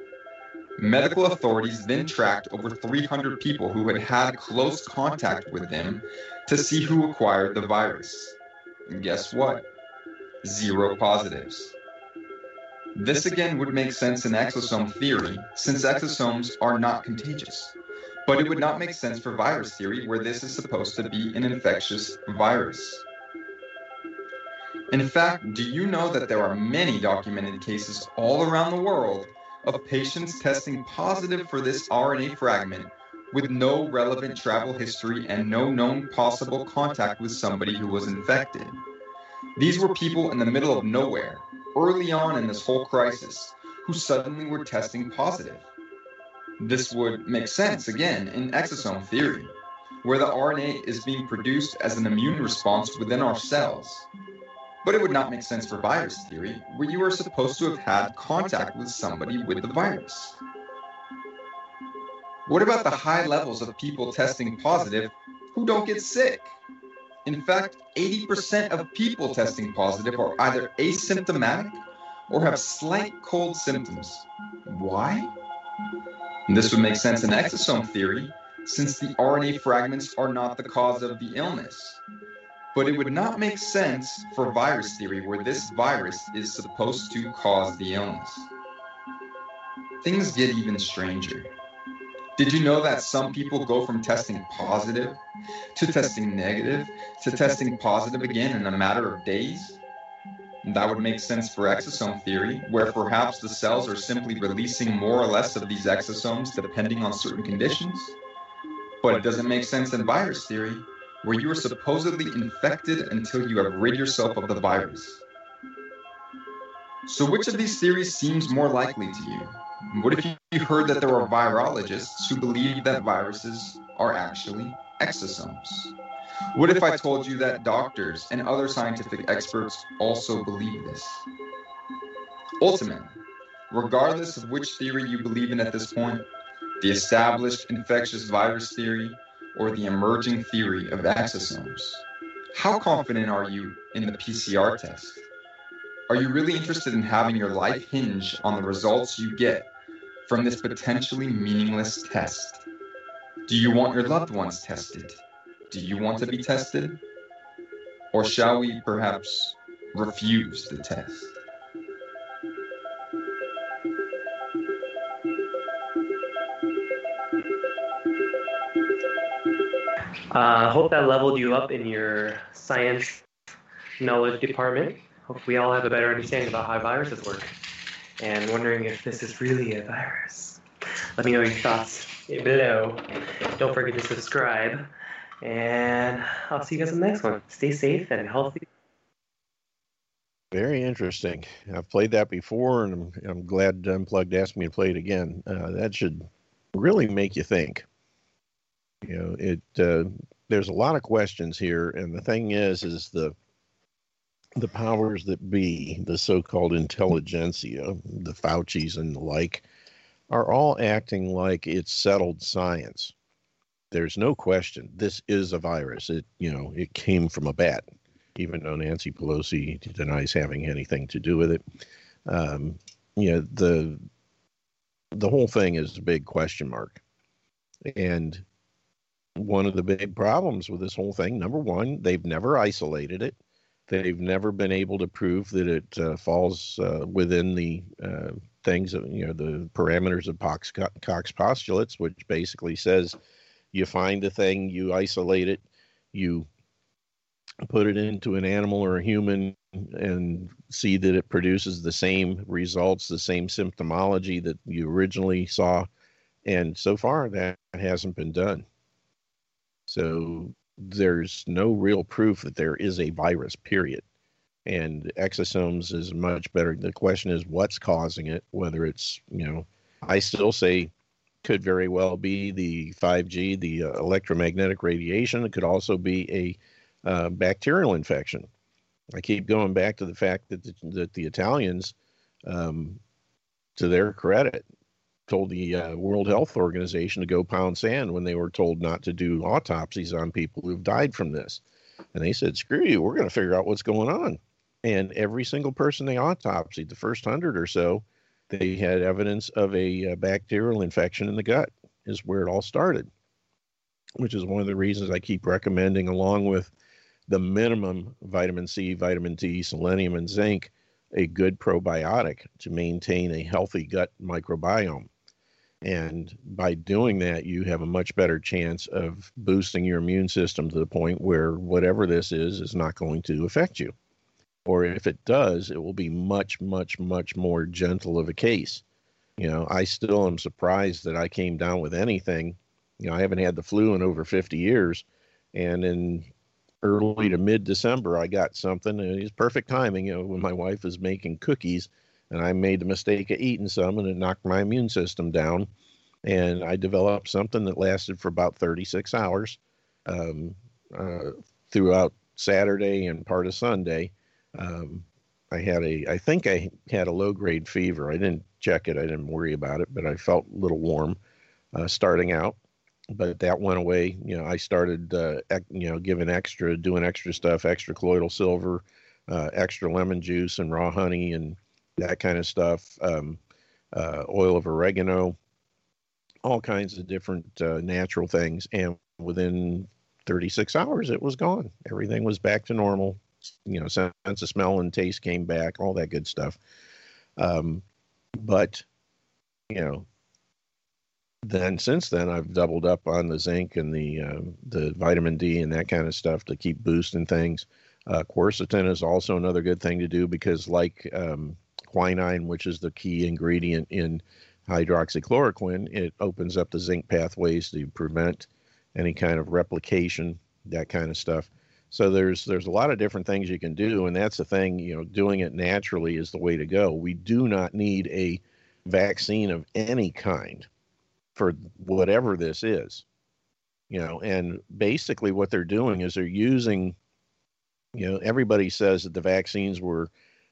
Medical authorities then tracked over 300 people who had had close contact with them to see who acquired the virus. And guess what? Zero positives. This again would make sense in exosome theory, since exosomes are not contagious. But it would not make sense for virus theory, where this is supposed to be an infectious virus. In fact, do you know that there are many documented cases all around the world of patients testing positive for this RNA fragment with no relevant travel history and no known possible contact with somebody who was infected? These were people in the middle of nowhere, early on in this whole crisis, who suddenly were testing positive. This would make sense again in exosome theory, where the RNA is being produced as an immune response within our cells. But it would not make sense for virus theory, where you are supposed to have had contact with somebody with the virus. What about the high levels of people testing positive who don't get sick? In fact, 80% of people testing positive are either asymptomatic or have slight cold symptoms. Why? This would make sense in exosome theory, since the RNA fragments are not the cause of the illness. But it would not make sense for virus theory where this virus is supposed to cause the illness. Things get even stranger. Did you know that some people go from testing positive to testing negative to testing positive again in a matter of days? That would make sense for exosome theory, where perhaps the cells are simply releasing more or less of these exosomes depending on certain conditions. But it doesn't make sense in virus theory, where you are supposedly infected until you have rid yourself of the virus. So, which of these theories seems more likely to you? What if you heard that there are virologists who believe that viruses are actually exosomes? What if I told you that doctors and other scientific experts also believe this? Ultimately, regardless of which theory you believe in at this point, the established infectious virus theory or the emerging theory of exosomes, how confident are you in the PCR test? Are you really interested in having your life hinge on the results you get from this potentially meaningless test? Do you want your loved ones tested? Do you want to be tested? Or shall we perhaps refuse the test? I uh, hope that leveled you up in your science knowledge department. Hope we all have a better understanding about how viruses work. And wondering if this is really a virus. Let me know your thoughts below. Don't forget to subscribe. And I'll see you guys in the next one. Stay safe and healthy. Very interesting. I've played that before, and I'm, I'm glad Unplugged asked me to play it again. Uh, that should really make you think. You know, it. Uh, there's a lot of questions here, and the thing is, is the the powers that be, the so-called intelligentsia, the Fauci's and the like, are all acting like it's settled science. There's no question this is a virus. It, you know, it came from a bat, even though Nancy Pelosi denies having anything to do with it. Um, you know, the the whole thing is a big question mark, and one of the big problems with this whole thing, number one, they've never isolated it. They've never been able to prove that it uh, falls uh, within the uh, things, of, you know, the parameters of Koch's, Koch's postulates, which basically says you find a thing, you isolate it, you put it into an animal or a human and see that it produces the same results, the same symptomology that you originally saw. And so far, that hasn't been done. So there's no real proof that there is a virus, period. And exosomes is much better. The question is what's causing it, whether it's, you know, I still say could very well be the 5G, the uh, electromagnetic radiation. It could also be a uh, bacterial infection. I keep going back to the fact that the, that the Italians, um, to their credit, told the uh, World Health Organization to go pound sand when they were told not to do autopsies on people who've died from this. And they said, screw you, we're going to figure out what's going on. And every single person they autopsied, the first hundred or so, they had evidence of a, uh, bacterial infection in the gut, is where it all started, which is one of the reasons I keep recommending, along with the minimum vitamin C, vitamin D, selenium, and zinc, a good probiotic to maintain a healthy gut microbiome. And by doing that, you have a much better chance of boosting your immune system to the point where whatever this is is not going to affect you. Or if it does, it will be much, much, much more gentle of a case. You know, I still am surprised that I came down with anything. You know, I haven't had the flu in over 50 years. And in early to mid December, I got something. And it's perfect timing, you know, when my wife was making cookies and I made the mistake of eating some, and it knocked my immune system down. And I developed something that lasted for about 36 hours um, uh, throughout Saturday and part of Sunday. Um, I had a, I think I had a low grade fever. I didn't check it, I didn't worry about it, but I felt a little warm uh, starting out. But that went away. You know, I started, uh, ec- you know, giving extra, doing extra stuff, extra colloidal silver, uh, extra lemon juice, and raw honey, and that kind of stuff, um, uh, oil of oregano, all kinds of different uh, natural things. And within 36 hours, it was gone. Everything was back to normal. You know, sense of smell and taste came back, all that good stuff. Um, but, you know, then since then I've doubled up on the zinc and the uh, the vitamin D and that kind of stuff to keep boosting things. Uh, quercetin is also another good thing to do because, like um, quinine, which is the key ingredient in hydroxychloroquine, it opens up the zinc pathways to prevent any kind of replication, that kind of stuff. So there's there's a lot of different things you can do, and that's the thing. You know, doing it naturally is the way to go. We do not need a vaccine of any kind for whatever this is. You know, and basically what they're doing is they're using. You know, everybody says that the vaccines were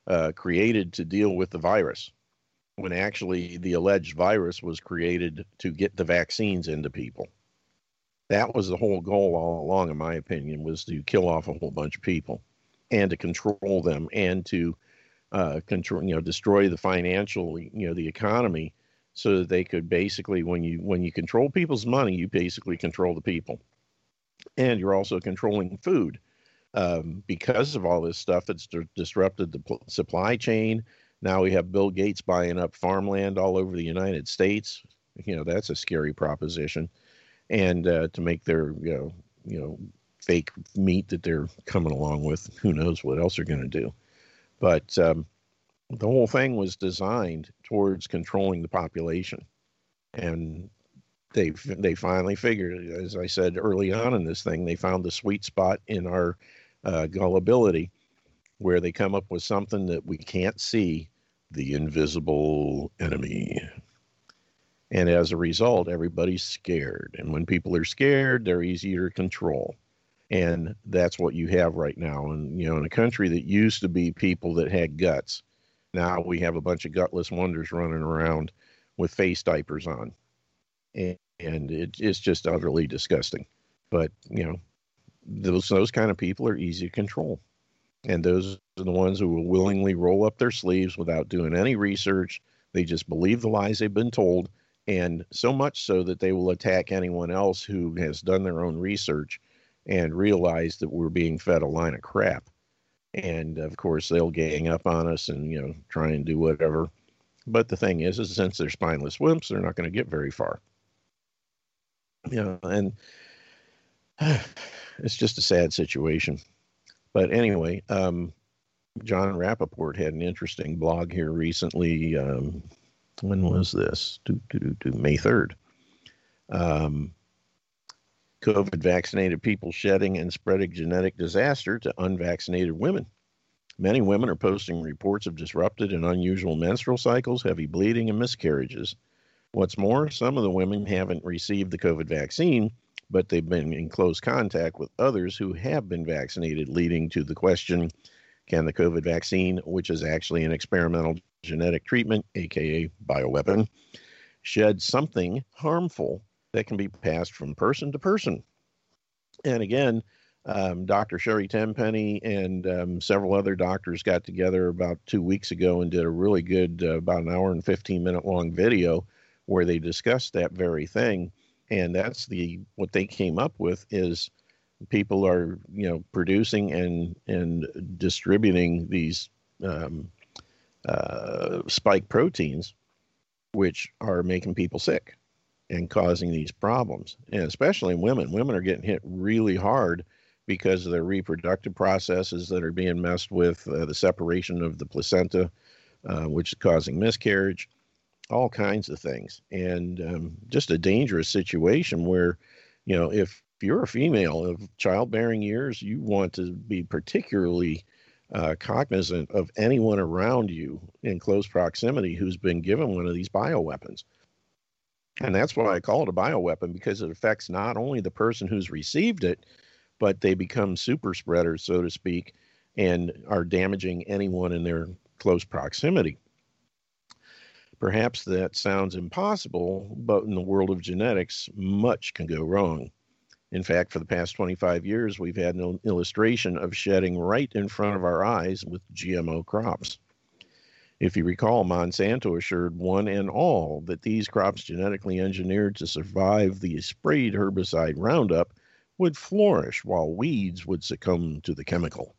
uh, created to deal with the virus, when actually the alleged virus was created to get the vaccines into people. That was the whole goal all along, in my opinion, was to kill off a whole bunch of people and to control them and to uh, control, you know, destroy the financial, you know, the economy, so that they could basically, when you when you control people's money, you basically control the people, and you're also controlling food um, because of all this stuff that's d- disrupted the pl- supply chain. Now we have Bill Gates buying up farmland all over the United States. You know, that's a scary proposition and uh, to make their you know you know fake meat that they're coming along with. Who knows what else they're going to do? But um, the whole thing was designed towards controlling the population, and they they finally figured, as I said early on in this thing, they found the sweet spot in our uh, gullibility, where they come up with something that we can't see, the invisible enemy. And as a result, everybody's scared. And when people are scared, they're easier to control. And that's what you have right now. And, you know, in a country that used to be people that had guts, now we have a bunch of gutless wonders running around with face diapers on. And, and it, it's just utterly disgusting. But, you know, those, those kind of people are easy to control. And those are the ones who will willingly roll up their sleeves without doing any research. They just believe the lies they've been told and so much so that they will attack anyone else who has done their own research and realize that we're being fed a line of crap. And of course, they'll gang up on us and you know try and do whatever. But the thing is, is since they're spineless wimps, they're not going to get very far. You know, and [sighs] it's just a sad situation. But anyway, um, Jon Rappoport had an interesting blog here recently. Um, when was this? Do, do, do, May 3rd. Um, COVID vaccinated people shedding and spreading genetic disaster to unvaccinated women. Many women are posting reports of disrupted and unusual menstrual cycles, heavy bleeding, and miscarriages. What's more, some of the women haven't received the COVID vaccine, but they've been in close contact with others who have been vaccinated, leading to the question can the COVID vaccine, which is actually an experimental genetic treatment, aka bioweapon, shed something harmful that can be passed from person to person. And again, um, Dr. Sherri Tenpenny and um, several other doctors got together about two weeks ago and did a really good, uh, about an hour and 15 minute long video where they discussed that very thing. And that's the what they came up with is people are you know producing and and distributing these um, uh, spike proteins, which are making people sick and causing these problems. And especially women, women are getting hit really hard because of their reproductive processes that are being messed with, uh, the separation of the placenta, uh, which is causing miscarriage, all kinds of things. And um, just a dangerous situation where, you know, if you're a female of childbearing years, you want to be particularly uh, cognizant of anyone around you in close proximity who's been given one of these bioweapons. And that's why I call it a bioweapon because it affects not only the person who's received it, but they become super spreaders, so to speak, and are damaging anyone in their close proximity. Perhaps that sounds impossible, but in the world of genetics, much can go wrong. In fact, for the past 25 years, we've had an illustration of shedding right in front of our eyes with GMO crops. If you recall, Monsanto assured one and all that these crops genetically engineered to survive the sprayed herbicide Roundup would flourish while weeds would succumb to the chemical.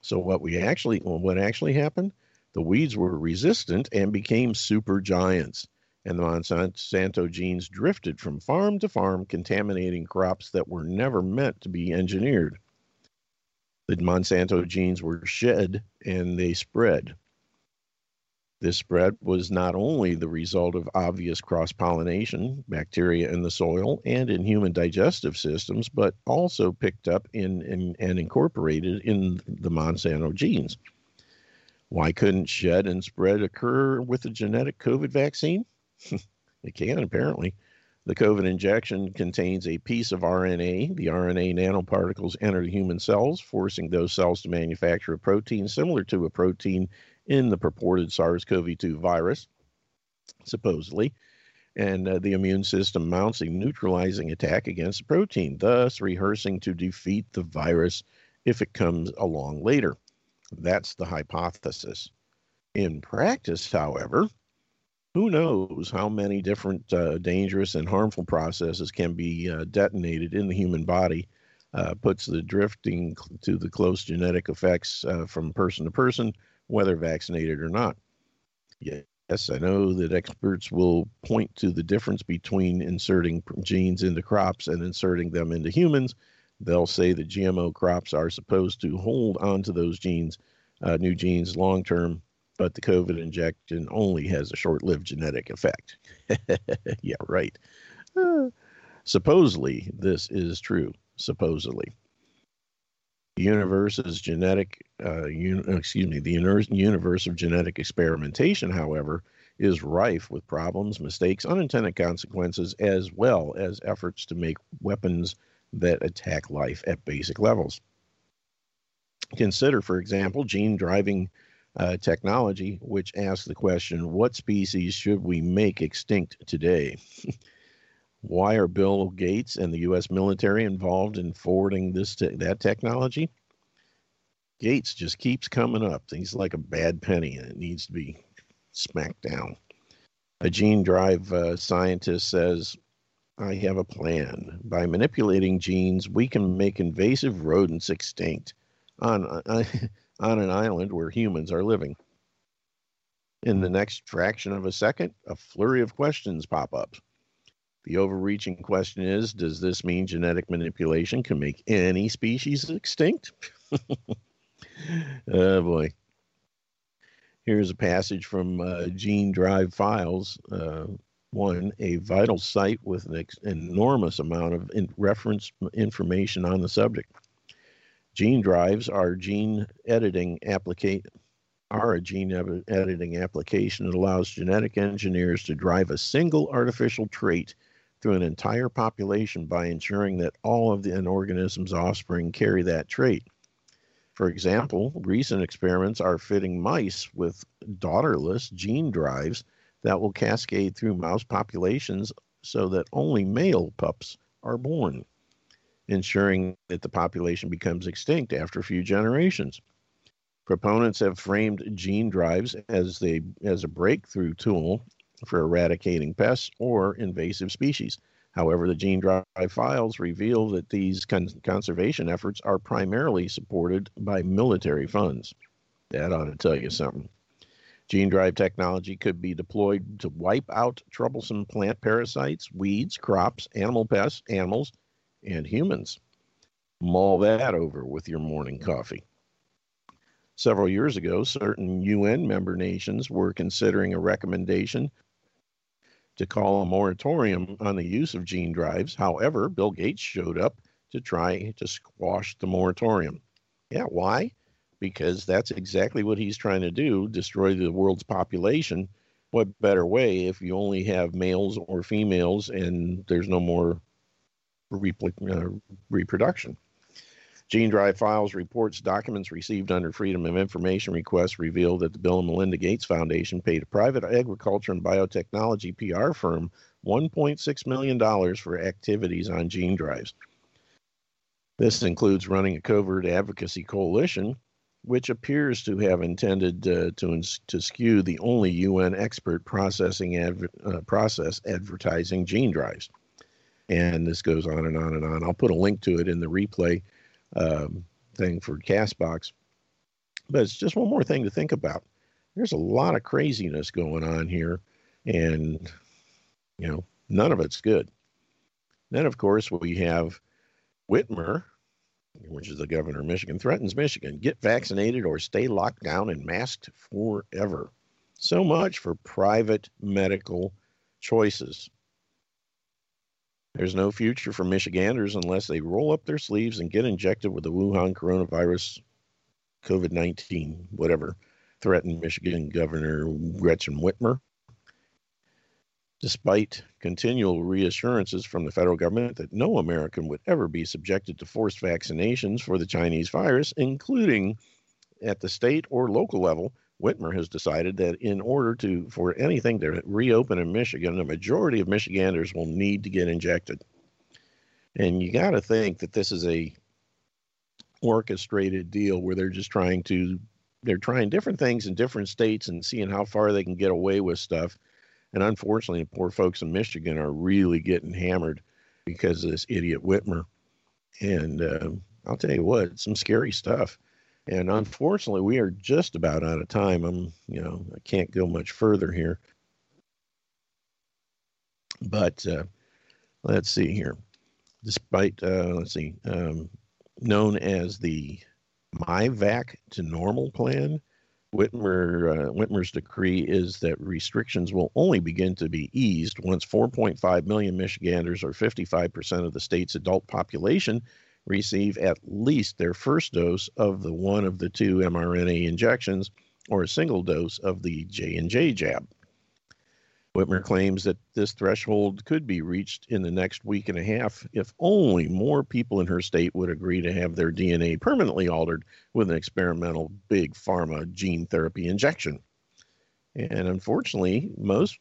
So what we actually what actually happened? The weeds were resistant and became super giants and the Monsanto genes drifted from farm to farm, contaminating crops that were never meant to be engineered. The Monsanto genes were shed and they spread. This spread was not only the result of obvious cross pollination, bacteria in the soil and in human digestive systems, but also picked up in, in, and incorporated in the Monsanto genes. Why couldn't shed and spread occur with a genetic COVID vaccine? [laughs] it can, apparently. The COVID injection contains a piece of RNA. The RNA nanoparticles enter the human cells, forcing those cells to manufacture a protein similar to a protein in the purported SARS CoV 2 virus, supposedly. And uh, the immune system mounts a neutralizing attack against the protein, thus rehearsing to defeat the virus if it comes along later. That's the hypothesis. In practice, however, who knows how many different uh, dangerous and harmful processes can be uh, detonated in the human body uh, puts the drifting to the close genetic effects uh, from person to person whether vaccinated or not yes i know that experts will point to the difference between inserting genes into crops and inserting them into humans they'll say that gmo crops are supposed to hold on to those genes uh, new genes long term but the COVID injection only has a short lived genetic effect. [laughs] yeah, right. Uh, supposedly, this is true. Supposedly. The universe is genetic, uh, un- excuse me, the universe of genetic experimentation, however, is rife with problems, mistakes, unintended consequences, as well as efforts to make weapons that attack life at basic levels. Consider, for example, gene driving uh, technology, which asks the question what species should we make extinct today? [laughs] Why are Bill Gates and the U.S. military involved in forwarding this te- that technology? Gates just keeps coming up. He's like a bad penny, and it needs to be smacked down. A gene drive uh, scientist says, I have a plan. By manipulating genes, we can make invasive rodents extinct. On, uh, [laughs] on an island where humans are living. In the next fraction of a second, a flurry of questions pop up. The overreaching question is Does this mean genetic manipulation can make any species extinct? [laughs] oh boy. Here's a passage from uh, Gene Drive Files. Uh, one, a vital site with an enormous amount of in- reference information on the subject. Gene drives are gene editing application are a gene editing application that allows genetic engineers to drive a single artificial trait through an entire population by ensuring that all of the, an organism's offspring carry that trait. For example, recent experiments are fitting mice with daughterless gene drives that will cascade through mouse populations so that only male pups are born ensuring that the population becomes extinct after a few generations. Proponents have framed gene drives as they as a breakthrough tool for eradicating pests or invasive species. However, the gene drive files reveal that these con- conservation efforts are primarily supported by military funds. That ought to tell you something. Gene drive technology could be deployed to wipe out troublesome plant parasites, weeds, crops, animal pests, animals, and humans. Mull that over with your morning coffee. Several years ago, certain UN member nations were considering a recommendation to call a moratorium on the use of gene drives. However, Bill Gates showed up to try to squash the moratorium. Yeah, why? Because that's exactly what he's trying to do destroy the world's population. What better way if you only have males or females and there's no more uh, reproduction. Gene Drive Files reports documents received under Freedom of Information requests reveal that the Bill and Melinda Gates Foundation paid a private agriculture and biotechnology PR firm $1.6 million for activities on gene drives. This includes running a covert advocacy coalition, which appears to have intended uh, to, to skew the only UN expert processing adver- uh, process advertising gene drives and this goes on and on and on. I'll put a link to it in the replay um, thing for Castbox. But it's just one more thing to think about. There's a lot of craziness going on here, and you know none of it's good. Then, of course, we have Whitmer, which is the governor of Michigan, threatens Michigan get vaccinated or stay locked down and masked forever. So much for private medical choices. There's no future for Michiganders unless they roll up their sleeves and get injected with the Wuhan coronavirus COVID 19, whatever, threatened Michigan Governor Gretchen Whitmer. Despite continual reassurances from the federal government that no American would ever be subjected to forced vaccinations for the Chinese virus, including at the state or local level, Whitmer has decided that in order to for anything to reopen in Michigan, a majority of Michiganders will need to get injected. And you got to think that this is a orchestrated deal where they're just trying to they're trying different things in different states and seeing how far they can get away with stuff. And unfortunately, poor folks in Michigan are really getting hammered because of this idiot Whitmer. And uh, I'll tell you what, some scary stuff. And unfortunately, we are just about out of time. I'm, you know, I can't go much further here. But uh, let's see here. Despite, uh, let's see, um, known as the MyVac to Normal plan, Whitmer, uh, Whitmer's decree is that restrictions will only begin to be eased once 4.5 million Michiganders, or 55% of the state's adult population, receive at least their first dose of the one of the two mRNA injections or a single dose of the J&J jab. Whitmer claims that this threshold could be reached in the next week and a half if only more people in her state would agree to have their DNA permanently altered with an experimental big pharma gene therapy injection. And unfortunately, most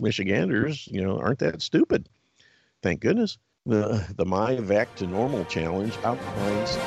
Michiganders, you know, aren't that stupid. Thank goodness. The, the My Vac to Normal challenge outlines